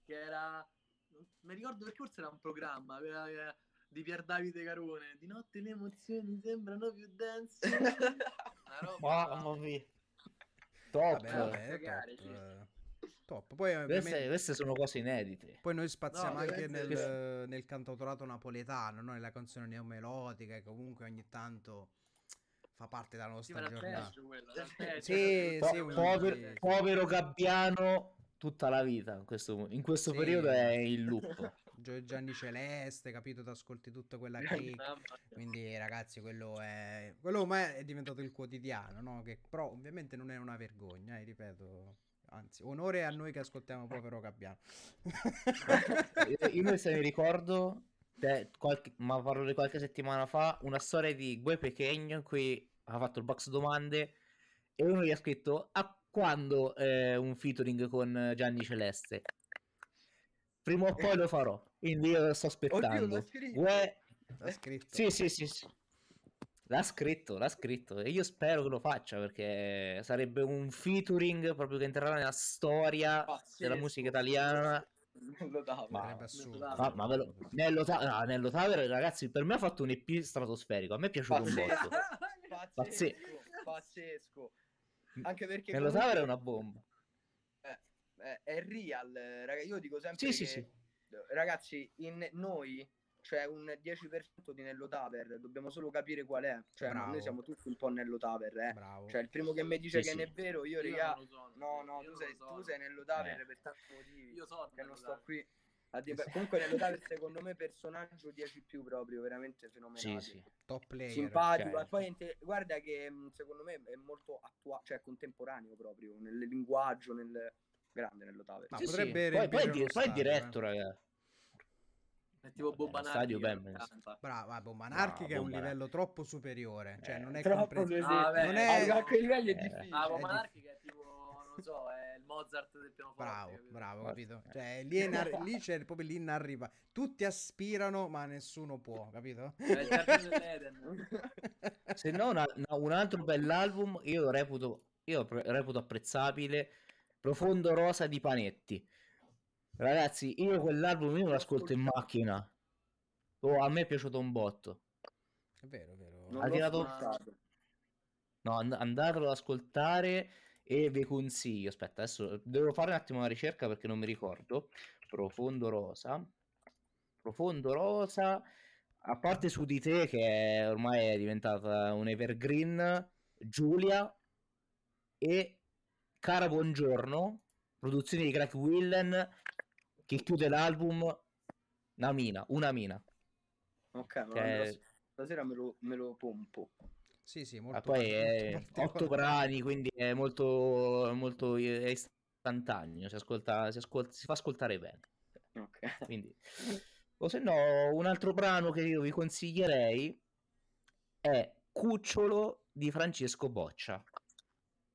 Che era... non Mi ricordo perché forse era un programma era- era di Pier Davide Carone. Di notte le emozioni sembrano più dense. [laughs] Una roba... Mamma mia. Top. Vabbè, vabbè, cagare, top, eh, top. Poi, Queste, queste sono cose inedite. Poi noi spaziamo No, anche nel, nel cantautorato napoletano, no? nella canzone neomelodica, che comunque ogni tanto fa parte della Sì, nostra era giornata. trash, Sì, era sì, povero, sì. povero Gabbiano tutta la vita. In questo, in questo Sì. periodo è in loop. [laughs] Gianni Celeste, capito? Ti ascolti tutta quella Grandi click. Quindi, ragazzi, quello è. Quello ormai è diventato il quotidiano, no? Che però ovviamente non è una vergogna, eh, ripeto. Anzi, onore a noi che ascoltiamo povero Gabbiano. [laughs] Io invece mi ricordo, eh, qualche- ma parlo di qualche settimana fa, una storia di Gue Pechegno in cui ha fatto il box domande e uno gli ha scritto a quando eh, un featuring con Gianni Celeste? Prima o poi lo farò, quindi io lo sto Oddio, aspettando. l'ha scritto. Gue- L'ha scritto. Sì, sì, sì, sì. L'ha scritto, l'ha scritto e io spero che lo faccia perché sarebbe un featuring proprio che entrerà nella storia Pazzesco. della musica italiana. Ma-. Ma- Ma, ve lo- Nello, Ta- no, Nello Tower, ragazzi, per me ha fatto un EP stratosferico. A me è piaciuto un Pazzesco. botto. Pazzesco, pazzesco. Anche perché Nello comunque, è una bomba. eh, è real, eh, raga, io dico sempre Sì, sì, che, sì. ragazzi, in noi c'è un 10% di Nello Taver, dobbiamo solo capire qual è. Cioè, Bravo. noi siamo tutti un po' Nello Taver, eh. Bravo. Cioè, il primo che mi dice Sì, che sì. non è vero, io, Io raga, non lo sono, no, no, tu sei, tu sei Nello Taver Eh. per tanti motivi. Io sono che non sto qui a dire. Comunque Nello Taver secondo me personaggio 10 più proprio, veramente fenomenale. Sì, sì. Top player. simpatico cioè- e poi inte- guarda che mh, secondo me è molto attuale cioè contemporaneo proprio nel linguaggio nel grande nello Taver Ma Sì, potrebbe sì. Poi, poi, di- poi è diretto, eh. raga. È tipo Eh, Stadio vabbè, Bomba Anarchica è un Bomba livello troppo superiore, cioè Eh, non è Troppo comprensibile. Ah, Non è- a quei livelli è Eh. difficile. Ah, Bob è Anarchica è tipo, non so, è Mozart del pianoforte. Bravo, capito? bravo, capito? eh. Cioè, lì, è in- [laughs] lì c'è proprio l'inarriva. Tutti aspirano, ma nessuno può, capito? [laughs] [laughs] Se no, una- una- un altro bell'album, io lo reputo, io pre- reputo apprezzabile, Profondo Rosa di Panetti. Ragazzi, io quell'album io lo ascolto in macchina. Oh, a me è piaciuto un botto. È vero, è vero. Non Ha tirato-. No, and- andatelo ad ascoltare e vi consiglio. Aspetta, adesso devo fare un attimo una ricerca perché non mi ricordo. Profondo Rosa. Profondo Rosa. A parte su di te, che ormai è diventata un evergreen, Giulia e Cara Buongiorno, produzione di Greg Willen, che chiude l'album Una mina, una mina. Ok, ma Che andrò- è- stasera me lo, me lo pompo. Sì, sì, molto Ah, poi è otto brani, quindi è molto, molto è istantaneo, si, ascolta, si, ascolta, si fa ascoltare bene. Ok. Quindi. O se no, un altro brano che io vi consiglierei è Cucciolo di Francesco Boccia.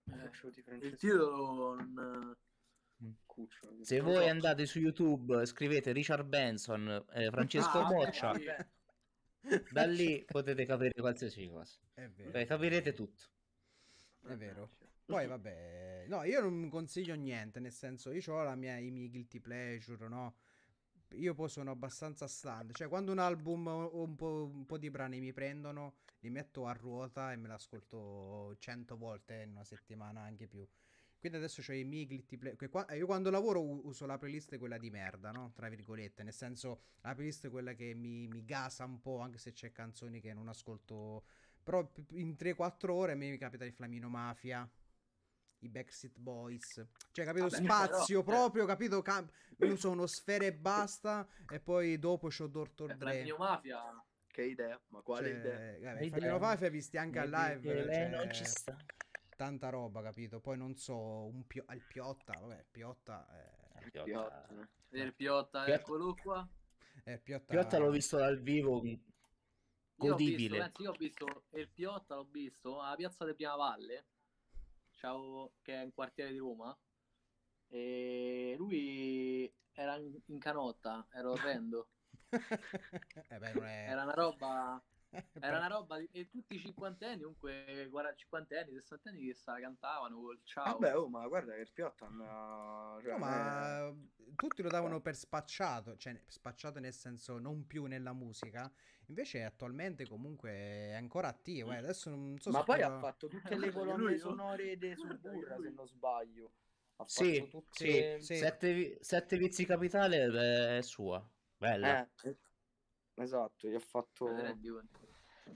Cucciolo di Il Francesco titolo non... Cucciolo. Se voi andate su YouTube, scrivete Richard Benson, eh, Francesco Ah, Boccia, sì. Da lì potete capire qualsiasi cosa. È vero. Beh, capirete tutto. È vero. Poi vabbè, no, io non consiglio niente, nel senso, io ho la mia, i miei guilty pleasure, no? Io poi sono abbastanza stante, cioè quando un album o un po', un po' di brani mi prendono, li metto a ruota e me l'ascolto cento volte in una settimana, anche più. Quindi adesso ho i miei pleasure. Io quando lavoro uso la playlist quella di merda, no? Tra virgolette, nel senso la playlist è quella che mi, mi gasa un po', anche se c'è canzoni che non ascolto però in 3-4 ore a me mi capita il Flamino Mafia, i Backstreet Boys. Cioè, capito? Vabbè, Spazio però, eh. proprio, capito? Cam- io sono sfere e basta. E poi dopo c'ho Dr. È Dre. Flamminio Mafia. Che idea? Ma quale Cioè, idea? vabbè, Flamino Mafia visti anche Vedi live. cioè, non ci sta. Tanta roba, capito? Poi non so, un pio- al Piotta, vabbè, Piotta... eh, Piotta, Piotta, eh. Vedere Piotta, Piotta- eccolo qua. eh, Piotta... Piotta l'ho visto dal vivo, Io ho visto, godibile. pensi, io ho visto il Piotta, l'ho visto alla piazza di Prima Valle, ciao, che è un quartiere di Roma, e lui era in, in canotta, era orrendo, [laughs] eh beh, non è... era una roba, [laughs] era una roba, di, e tutti i cinquantenni, comunque 40, cinquantenni, sessantenni che sta, cantavano col ciao. Vabbè, oh, ma guarda che il Piotta hanno... Cioè, No, ma tutti lo davano per spacciato, cioè spacciato nel senso non più nella musica, invece attualmente comunque è ancora attivo. eh. Adesso non so Ma se poi ancora- ha fatto tutte [laughs] le colonne no? sonore de Suburra, se non sbaglio. Ha Sì, fatto tutte... sì. Sette, vi- sette vizi capitale eh, è sua. Bella. Eh, esatto, gli ha fatto...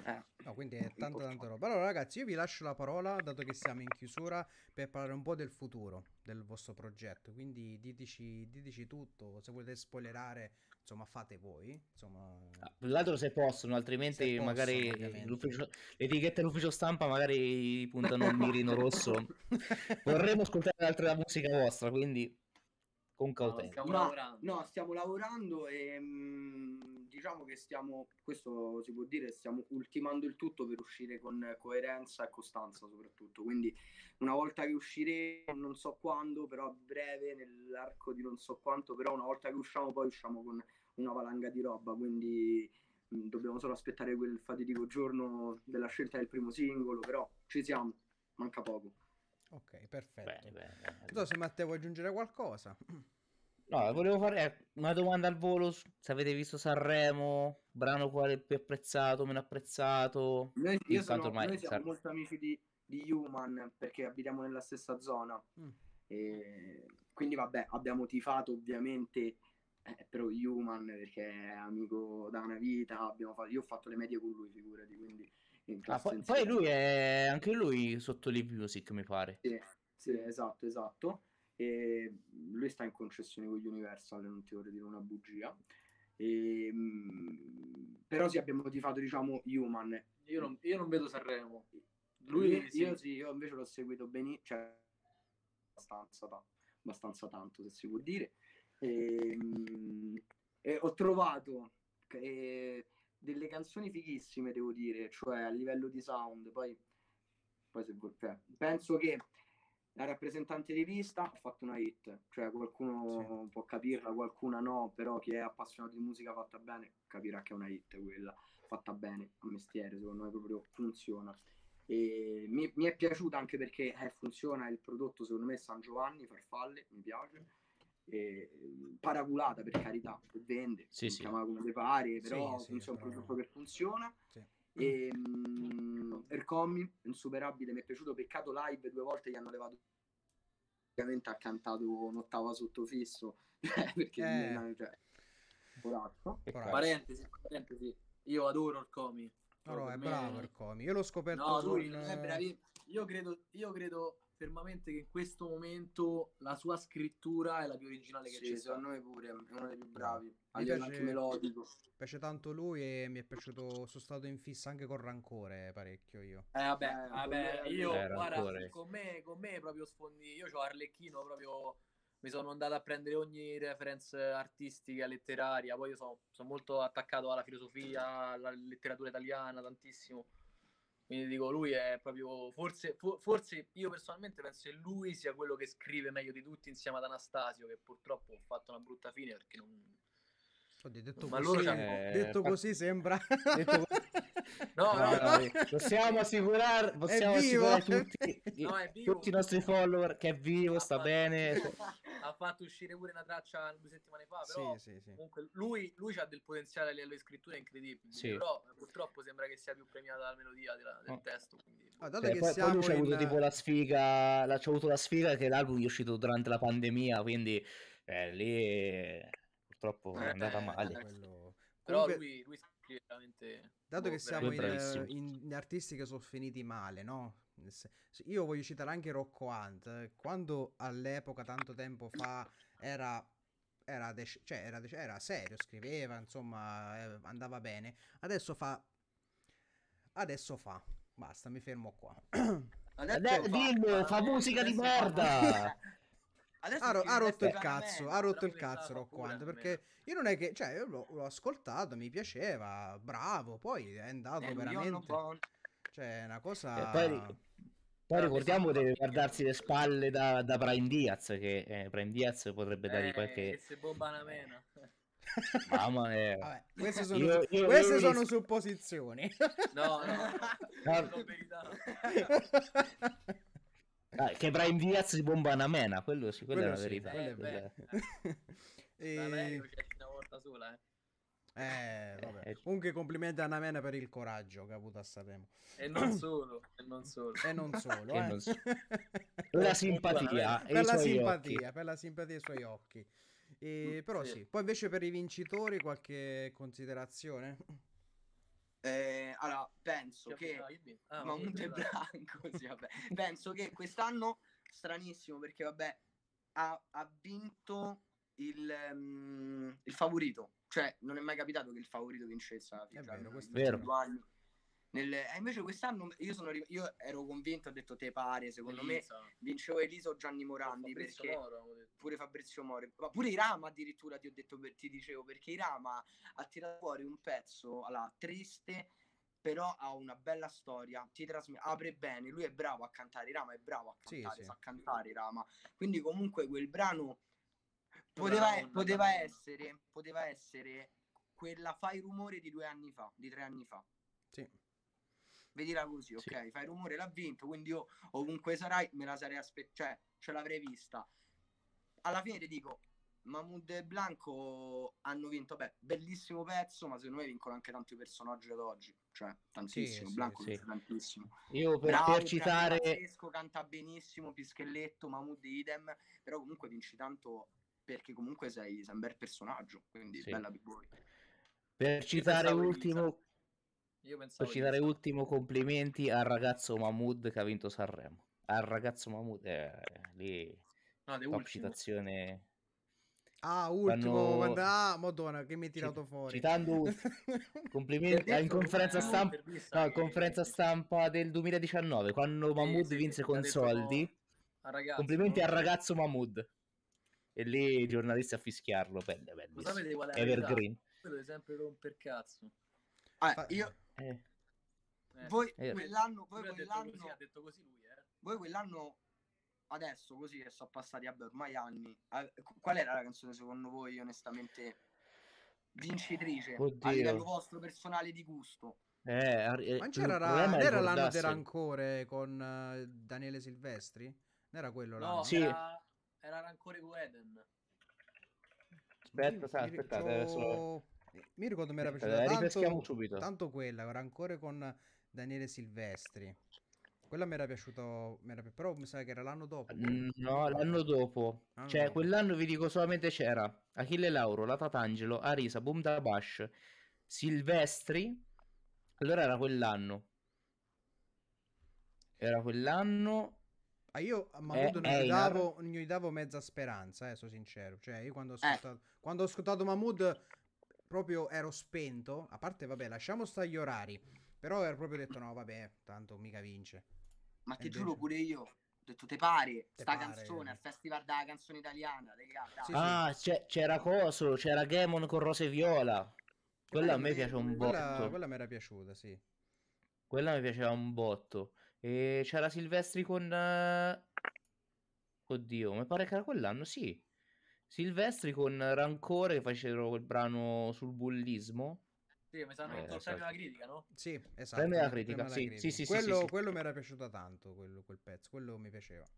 Eh, No, quindi è tanta tanta roba. Allora ragazzi, io vi lascio la parola, dato che siamo in chiusura, per parlare un po' del futuro del vostro progetto. Quindi diteci, diteci tutto, se volete spoilerare, insomma fate voi. Insomma... Ah, L'altro se possono, altrimenti Se possono, magari l'ufficio- l'etichetta dell'ufficio stampa magari puntano un mirino rosso. [laughs] Vorremmo ascoltare altra musica vostra, quindi con No, cautela. stiamo No, lavorando. No, stiamo lavorando e mm, diciamo che stiamo, questo si può dire, stiamo ultimando il tutto per uscire con coerenza e costanza soprattutto. Quindi una volta che usciremo, non so quando, però a breve, nell'arco di non so quanto, però una volta che usciamo poi usciamo con una valanga di roba, quindi mm, dobbiamo solo aspettare quel fatidico giorno della scelta del primo singolo, però ci siamo, manca poco. Ok, perfetto. Bene, bene, bene. Non so se Matteo vuoi aggiungere qualcosa. No, volevo fare eh, una domanda al volo. Se avete visto Sanremo, brano quale più apprezzato, meno apprezzato. Noi, io sono- ormai noi siamo sa- molto amici di, di Human perché abitiamo nella stessa zona. Mm. E quindi vabbè, abbiamo tifato ovviamente eh, però Human perché è amico da una vita. Abbiamo fatto, io ho fatto le medie con lui, figurati, quindi in Ah, poi, poi lui è anche lui sotto l'I Music, mi pare. Sì, sì, esatto, esatto. E lui sta in concessione con Universal, non ti vorrei dire una bugia. E, mm, però sì, abbiamo tifato, diciamo, Human. Io non, io non vedo Sanremo. Lui Io, sì. io sì, io invece l'ho seguito benissimo, cioè abbastanza, ta- abbastanza tanto, se si può dire. E, mm, e ho trovato e delle canzoni fighissime, devo dire, cioè a livello di sound. Poi, poi se cioè, penso che la rappresentante di lista ha fatto una hit, cioè qualcuno può capirla, qualcuna no, però chi è appassionato di musica fatta bene capirà che è una hit quella, fatta bene, a mestiere, secondo me proprio funziona. E mi, mi è piaciuta anche perché eh, funziona il prodotto, secondo me, San Giovanni, Farfalle, mi piace. E, paraculata per carità, vende, Sì, sì. chiamava come le pare, però Sì, sì, funziona un però- prodotto che funziona. Sì. E mm, Ercomi, insuperabile, mi è piaciuto. Peccato live due volte gli hanno levato. Ovviamente ha cantato un'ottava sottofisso [laughs] perché Eh. non- cioè. Parentesi, parentesi. Io adoro il comi. No, no, è me- bravo il comi. Io l'ho scoperto No, con- lui non è bravi- Io credo, io credo fermamente che in questo momento la sua scrittura è la più originale che Sì, sia. secondo me pure è uno dei più bravi. A Mi livello piace- anche melodico. piace tanto lui e mi è piaciuto, sono stato in fissa anche con Rancore parecchio io. Eh, vabbè, Eh, vabbè, con me- io Eh, guarda, con me, con me proprio sfondi. Io ho Arlecchino proprio. Mi sono andato a prendere ogni reference artistica, letteraria. Poi io sono, sono molto attaccato alla filosofia, alla letteratura italiana, tantissimo. Quindi dico, lui è proprio. Forse, fo- forse io personalmente penso che lui sia quello che scrive meglio di tutti insieme ad Anastasio, che purtroppo ha fatto una brutta fine perché non. Oddio, detto Ma così, loro c'hanno- detto Eh, così sembra... detto [laughs] No, no, no, no. possiamo assicurare, possiamo vivo, assicurare tutti, [laughs] tutti i nostri follower che è vivo, sta Ha bene. fatto- [laughs] ha fatto uscire pure una traccia due settimane fa, però sì, sì, sì. comunque lui, lui ha del potenziale a livello di scrittura incredibile, Sì. però eh, purtroppo sembra che sia più premiata la melodia della- del Oh. testo. Quindi... Ah, dato Cioè, che poi, poi lui c'ha avuto in- tipo la sfiga, la, c'ha avuto la sfiga che l'album è uscito durante la pandemia, quindi eh, lì eh, purtroppo è Eh, andata eh, male. quello- Però Comunque- lui, lui scrive veramente... Dato boh, che siamo in, in- in artisti che sono finiti male, no? Io voglio citare anche Rocco Hunt. eh, Quando all'epoca, tanto tempo fa, era, era, dec- cioè, era, dec- era serio, scriveva, insomma, eh, andava bene. Adesso fa... Adesso fa. Basta, mi fermo qua. Adesso dillo, fa musica di merda! [laughs] Adesso Ha, ha rotto il cazzo, ha rotto il mi cazzo pure Hunt, perché io non è che, cioè, io l'ho, l'ho ascoltato, mi piaceva, bravo, poi è andato Eh, veramente, cioè, è una E cosa... poi, poi ricordiamo mi sa- deve guardarsi le spalle da, da Brian Diaz, che eh, Brian Diaz potrebbe dargli Eh, qualche... che se bomba una mena. Mamma mia. Vabbè, queste sono, Io- io- queste io sono rischio- supposizioni. No, no, Ah. no, no. Ah, che Brian Diaz si bomba una mena, quello sì, quella Quello è la sì, verità. quello è Eh. Da me c'è una volta sola, eh. Eh, vabbè. Eh, Comunque complimenti a Namena per il coraggio che ha avuto a Sanremo. E non [clears throat] solo, e non solo. E non [laughs] solo, E eh. non so- [laughs] Per la simpatia e per la simpatia, occhi. per la simpatia dei suoi occhi. E, Mm, però sì. sì. Poi invece per i vincitori qualche considerazione? Eh, allora, penso che Ah, io vinco. Ah, Mahmood ok, e dai. Blanco, sì, vabbè. penso che quest'anno stranissimo perché vabbè ha, ha vinto il, ehm, il favorito, cioè non è mai capitato che il favorito vincesse alla fine, È cioè, vero, questo è vero. anni. Nel- e invece quest'anno io, sono, io ero convinto, ho detto te pare, secondo me Elisa. vincevo Elisa o Gianni Morandi Fabrizio perché Moro, pure Fabrizio Mori, ma pure Irama addirittura ti ho detto, per- ti dicevo, perché Irama ha tirato fuori un pezzo allora, triste, però ha una bella storia, ti trasmette, apre bene, lui è bravo a cantare, Irama è bravo a Sì, cantare, sì. sa cantare Irama, quindi comunque quel brano poteva, donna, poteva essere, poteva essere quella fai rumore di due anni fa, di tre anni fa. Sì. Vedila così, Sì. ok? Fai rumore, l'ha vinto, quindi io ovunque sarai me la sarei aspettata, cioè ce l'avrei vista. Alla fine ti dico, Mahmood e Blanco hanno vinto, beh, bellissimo pezzo, ma secondo me vincono anche tanti personaggi ad oggi, cioè tantissimo, sì, Blanco sì. vince tantissimo. Io per, Bravo, per citare... pazzesco, canta benissimo, Pischelletto, Mahmood idem, però comunque vinci tanto perché comunque sei, sei un bel personaggio, quindi Sì. bella big boy. Per citare pensavo Elisa. ultimo, Io pensavo citare Elisa. ultimo complimenti al ragazzo Mahmood che ha vinto Sanremo. Al ragazzo Mahmood, eh, lì, No, top ultimo. citazione. Ah, ultimo, Quando- quando- ah, madonna, che mi hai tirato Cit- fuori. citando ultimo. [laughs] Complimenti Ti ha in detto conferenza stampa, no, in che- conferenza stampa del 2019, quando Mahmood sì, vinse con detto soldi. al ragazzo, Complimenti no? al ragazzo Mahmood. E lì i giornalisti a fischiarlo, belle, belle. È? Evergreen. Voi dovete sempre romper cazzo. Ah, io, Eh, Eh, voi Eh. quell'anno, voi lui ha detto quell'anno, così, ha detto così lui, eh. voi quell'anno, adesso così che sono passati vabbè, ormai anni, qual era la canzone secondo voi onestamente vincitrice a Oddio. livello vostro personale di gusto? eh, eh, Ma c'era non era l'anno del rancore con eh, Daniele Silvestri? Non era quello No, l'anno? Sì. era, era Rancore con Eden. Aspetta, mi- aspettate, adesso- Mi ricordo mi era Aspetta, piaciuta ripeschiamo tanto, subito. tanto quella, era ancora con Daniele Silvestri. Quella mi era piaciuto, mi era pi- però mi sa che era l'anno dopo. No, l'anno dopo. L'anno Cioè, dopo. quell'anno vi dico solamente c'era Achille Lauro, la Tatangelo, Arisa, Boom da Bash, Silvestri. Allora era quell'anno. Era quell'anno. Ah, io a Mahmood non, gli davo, non gli davo mezza speranza, eh, sono sincero. Cioè, io quando ho Eh. ascoltato, quando ho ascoltato Mahmood proprio ero spento. A parte, vabbè, lasciamo stare gli orari. Però ero proprio detto, no, vabbè, tanto mica vince. Ma ti giuro pure io, ho detto te pare, Te sta pare, canzone eh. al festival della canzone italiana. Sì, Ah, c'è- c'era Coso, c'era Gamon con Rose e Viola. Quella a me piace un Quella, botto. quella mi era piaciuta, sì. Quella mi piaceva un botto. E c'era Silvestri con... eh, Oddio, mi pare che era quell'anno, sì. Silvestri con Rancore che facevano quel brano sul bullismo. Sì, mi sanno Eh, alla esatto. critica, no? Sì, esatto. Premio il critica, sì, alla sì, sì, sì, quello, sì, sì. quello mi era piaciuto tanto, quello- quel pezzo, quello mi piaceva.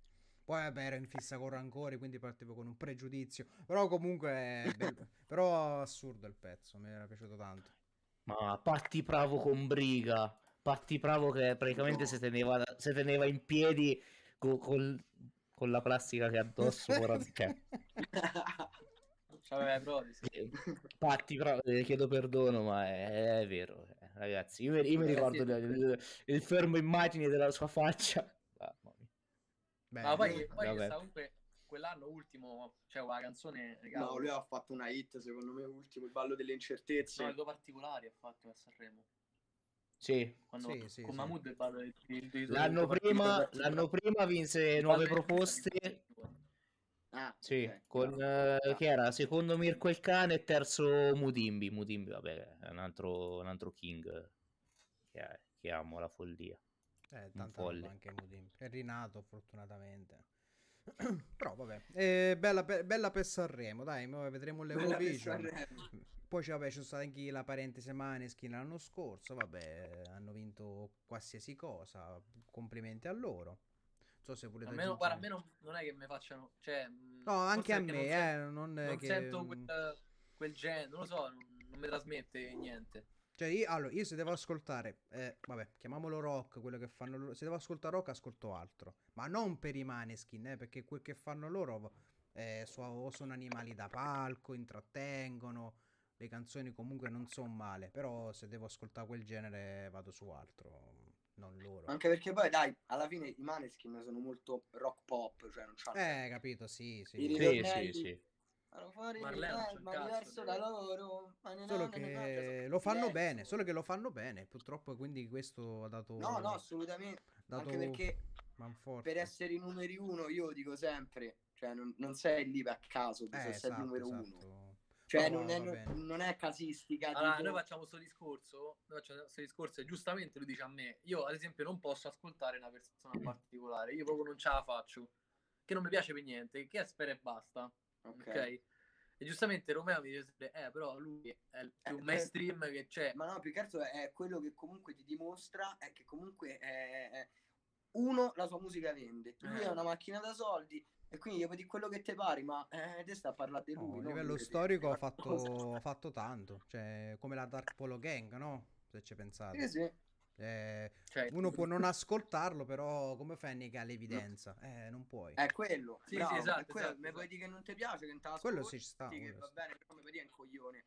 Poi vabbè, ero in fissa con Rancore, quindi partivo con un pregiudizio. Però comunque, bello- [laughs] però assurdo il pezzo, mi era piaciuto tanto. Ma Patti Bravo con Briga. Patti Bravo che praticamente si teneva, si teneva in piedi co- col- con la plastica che ha addosso. [laughs] ora- cioè, C'aveva i prodi, sì. eh, Patti chiedo perdono, ma è, è vero. eh, Ragazzi, io, mi- io mi Ragazzi- ricordo il, il- il fermo immagine della sua faccia. Mamma mia. Beh, Ma poi, poi sta comunque quell'anno ultimo, cioè la canzone, No, regalo, lui ha fatto una hit, secondo me, ultimo, il ballo delle incertezze. no, due particolari ha fatto a Sanremo. Sì, Quando Sì, sì, con sì. Mahmood dei, dei, dei due- l'anno prima, l'anno prima vinse nuove proposte. Ah, Sì, ok, con bravo. eh, che era secondo Mirko il cane e terzo Mudimbi. Mudimbi, vabbè, è un altro, un altro king che, che amo la follia. Eh, roba anche Mudim. È rinato fortunatamente. [coughs] Però vabbè, Eh, bella, per, bella per Sanremo, dai, mo vedremo l'Eurovision. Poi c'è, vabbè, c'è stata anche la parentesi Maneskin l'anno scorso, vabbè, hanno vinto qualsiasi cosa, complimenti a loro. Non so se volete Almeno, guarda, a me non, non è che mi facciano, cioè, mh, No, anche a me, non eh, non, è non che... sento quel, quel genere, non lo so, non, non mi trasmette niente. Cioè, io, allora, io se devo ascoltare, eh, vabbè, chiamiamolo rock, quello che fanno loro. Se devo ascoltare rock, ascolto altro. Ma non per i maneskin, eh, perché quel che fanno loro eh, so- o sono animali da palco, intrattengono. Le canzoni comunque non sono male. Però se devo ascoltare quel genere, vado su altro, non loro. Anche perché poi, dai, alla fine i Maneskin sono molto rock pop, cioè non c'hanno... Eh, capito, sì, I sì. Sì, ritornelli. sì, sì. Fanno fuori eh, il ma cazzo, diverso da loro. ma ne- Solo ne- ne- che no, lo fanno diverso. bene, solo che lo fanno bene. Purtroppo, quindi questo ha dato... No, no, assolutamente. dato Anche perché manforte. per essere i numeri uno, io dico sempre, cioè non, non sei lì a caso, Eh, bisogna essere il esatto, numero uno. esatto. Cioè No, non, è, non, è casistica. Allora, tipo- noi facciamo questo discorso, noi facciamo questo discorso e giustamente lui dice a me, io ad esempio non posso ascoltare una persona particolare, io proprio non ce la faccio, che non mi piace per niente, che spera e basta, ok? Ok. E giustamente Romeo mi dice sempre, eh però lui è il più Eh, mainstream che c'è. Ma no, più che altro è quello che comunque ti dimostra è che comunque è, è- uno la sua musica vende, lui Eh. è una macchina da soldi e quindi puoi dire quello che ti pari, ma eh, te sta a parlare di No, lui. a non livello storico ha [laughs] fatto, ha fatto tanto, cioè come la Dark Polo Gang, no? Se ci pensate. Sì, sì. Eh, Cioè, uno può non ascoltarlo, però come fai a negare l'evidenza? Eh, non puoi. È quello. Sì, bravo, sì, esatto, quello. esatto, Mi puoi esatto. dire che non ti piace, che non te la Quello ci sta, che va sì. bene, però mi puoi dire è un coglione.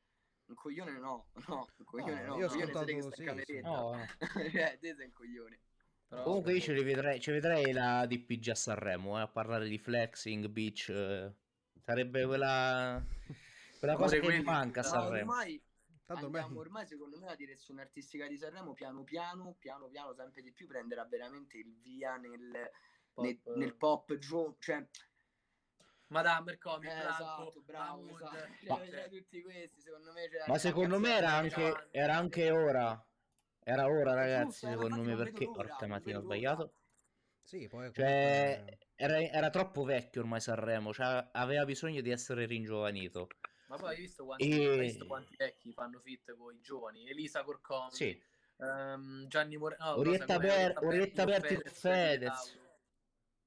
Un coglione no, [laughs] no, un coglione No, no. io ho ascoltato- sì, sì. No, no. Cioè, [laughs] te sei un coglione. però- Comunque io ce li vedrei, ci vedrei la DPG a Sanremo eh, a parlare di flexing, beach. eh. Sarebbe quella, quella cosa che mi quelli- manca a no, Ma Sanremo. ormai Tanto ormai... andiamo, [laughs] ormai secondo me la direzione artistica di Sanremo piano piano, piano piano, sempre di più prenderà veramente il via nel, Pop, nel, eh. nel pop giù, cioè Madame, Comi, Eh, esatto, bravo, esatto. [laughs] cioè, C'era- c'era tutti questi, secondo me c'era Ma secondo me era anche, era anche ora. Era ora, ragazzi, Giusto, eh, secondo me, perché... Porca mattina, ho sbagliato. Sì, poi Cioè, comunque- era, era troppo vecchio ormai Sanremo, cioè, aveva bisogno di essere ringiovanito. Ma poi hai visto quanti, E- hai visto quanti vecchi fanno fit con i giovani? Elisa Corcomi, Sì, ehm, Gianni Moreno, Orietta Ber- Orietta Berti con Fedez.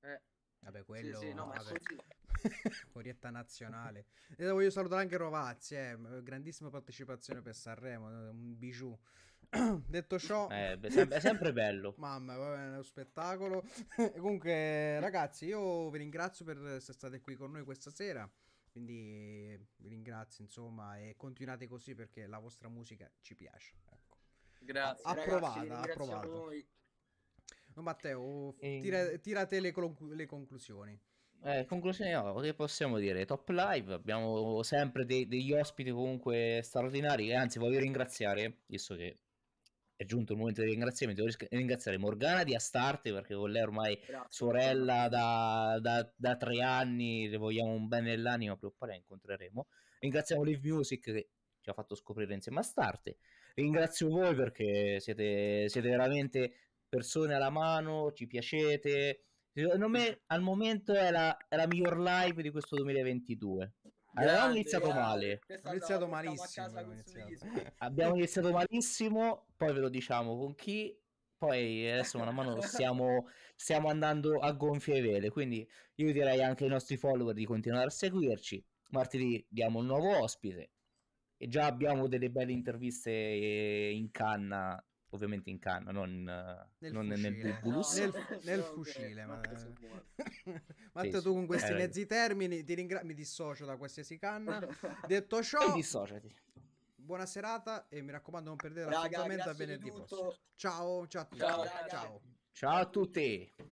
Eh, Vabbè, Sì, quello... sì, no, ma è vabbè. [laughs] Orietta nazionale. E voglio salutare anche Rovazzi, eh, grandissima partecipazione per Sanremo, un bijou. [clears throat] Detto ciò, eh, beh, sem- è sempre bello. [laughs] mamma, va bene, è uno spettacolo. [laughs] Comunque, ragazzi, io vi ringrazio per essere state qui con noi questa sera. Quindi vi ringrazio, insomma, e continuate così perché la vostra musica ci piace. Ecco. grazie. Ah, Ragazzi, Approvata, approvata. noi. No, Matteo, E- tira, tira te le, conclu- le conclusioni. Eh, conclusione, no, che possiamo dire? Top live, abbiamo sempre dei- degli ospiti comunque straordinari e anzi voglio ringraziare, visto che è giunto il momento dei ringraziamenti, ris- ringraziare Morgana di Astarte perché con lei ormai Grazie. sorella da, da- da tre anni, le vogliamo un bene nell'anima, prima o poi la incontreremo. Ringraziamo Live Music che ci ha fatto scoprire insieme a Starte. Ringrazio voi perché siete, siete veramente persone alla mano, ci piacete. Secondo me al momento è la, è la miglior live di questo 2022. Grande, iniziato male, iniziato malissimo. abbiamo iniziato. Suisco. [laughs] abbiamo iniziato malissimo, poi ve lo diciamo con chi, poi adesso man mano stiamo, stiamo andando a gonfie vele, quindi io direi anche ai nostri follower di continuare a seguirci, martedì diamo un nuovo ospite e già abbiamo delle belle interviste eh, in canna, ovviamente in canna, non, eh, Nel non nel fucile. bulbulus. Nel, No, nel [laughs] no, fucile, ma... [laughs] Matteo, Sì, tu con questi hai mezzi termini ti ringra- mi dissocio da qualsiasi canna. [laughs] Detto E ciò, dissociati. buona serata e mi raccomando non perdete Raga, l'appuntamento a venerdì prossimo. Ciao, ciao a tutti. Ciao, ciao. Ciao a tutti!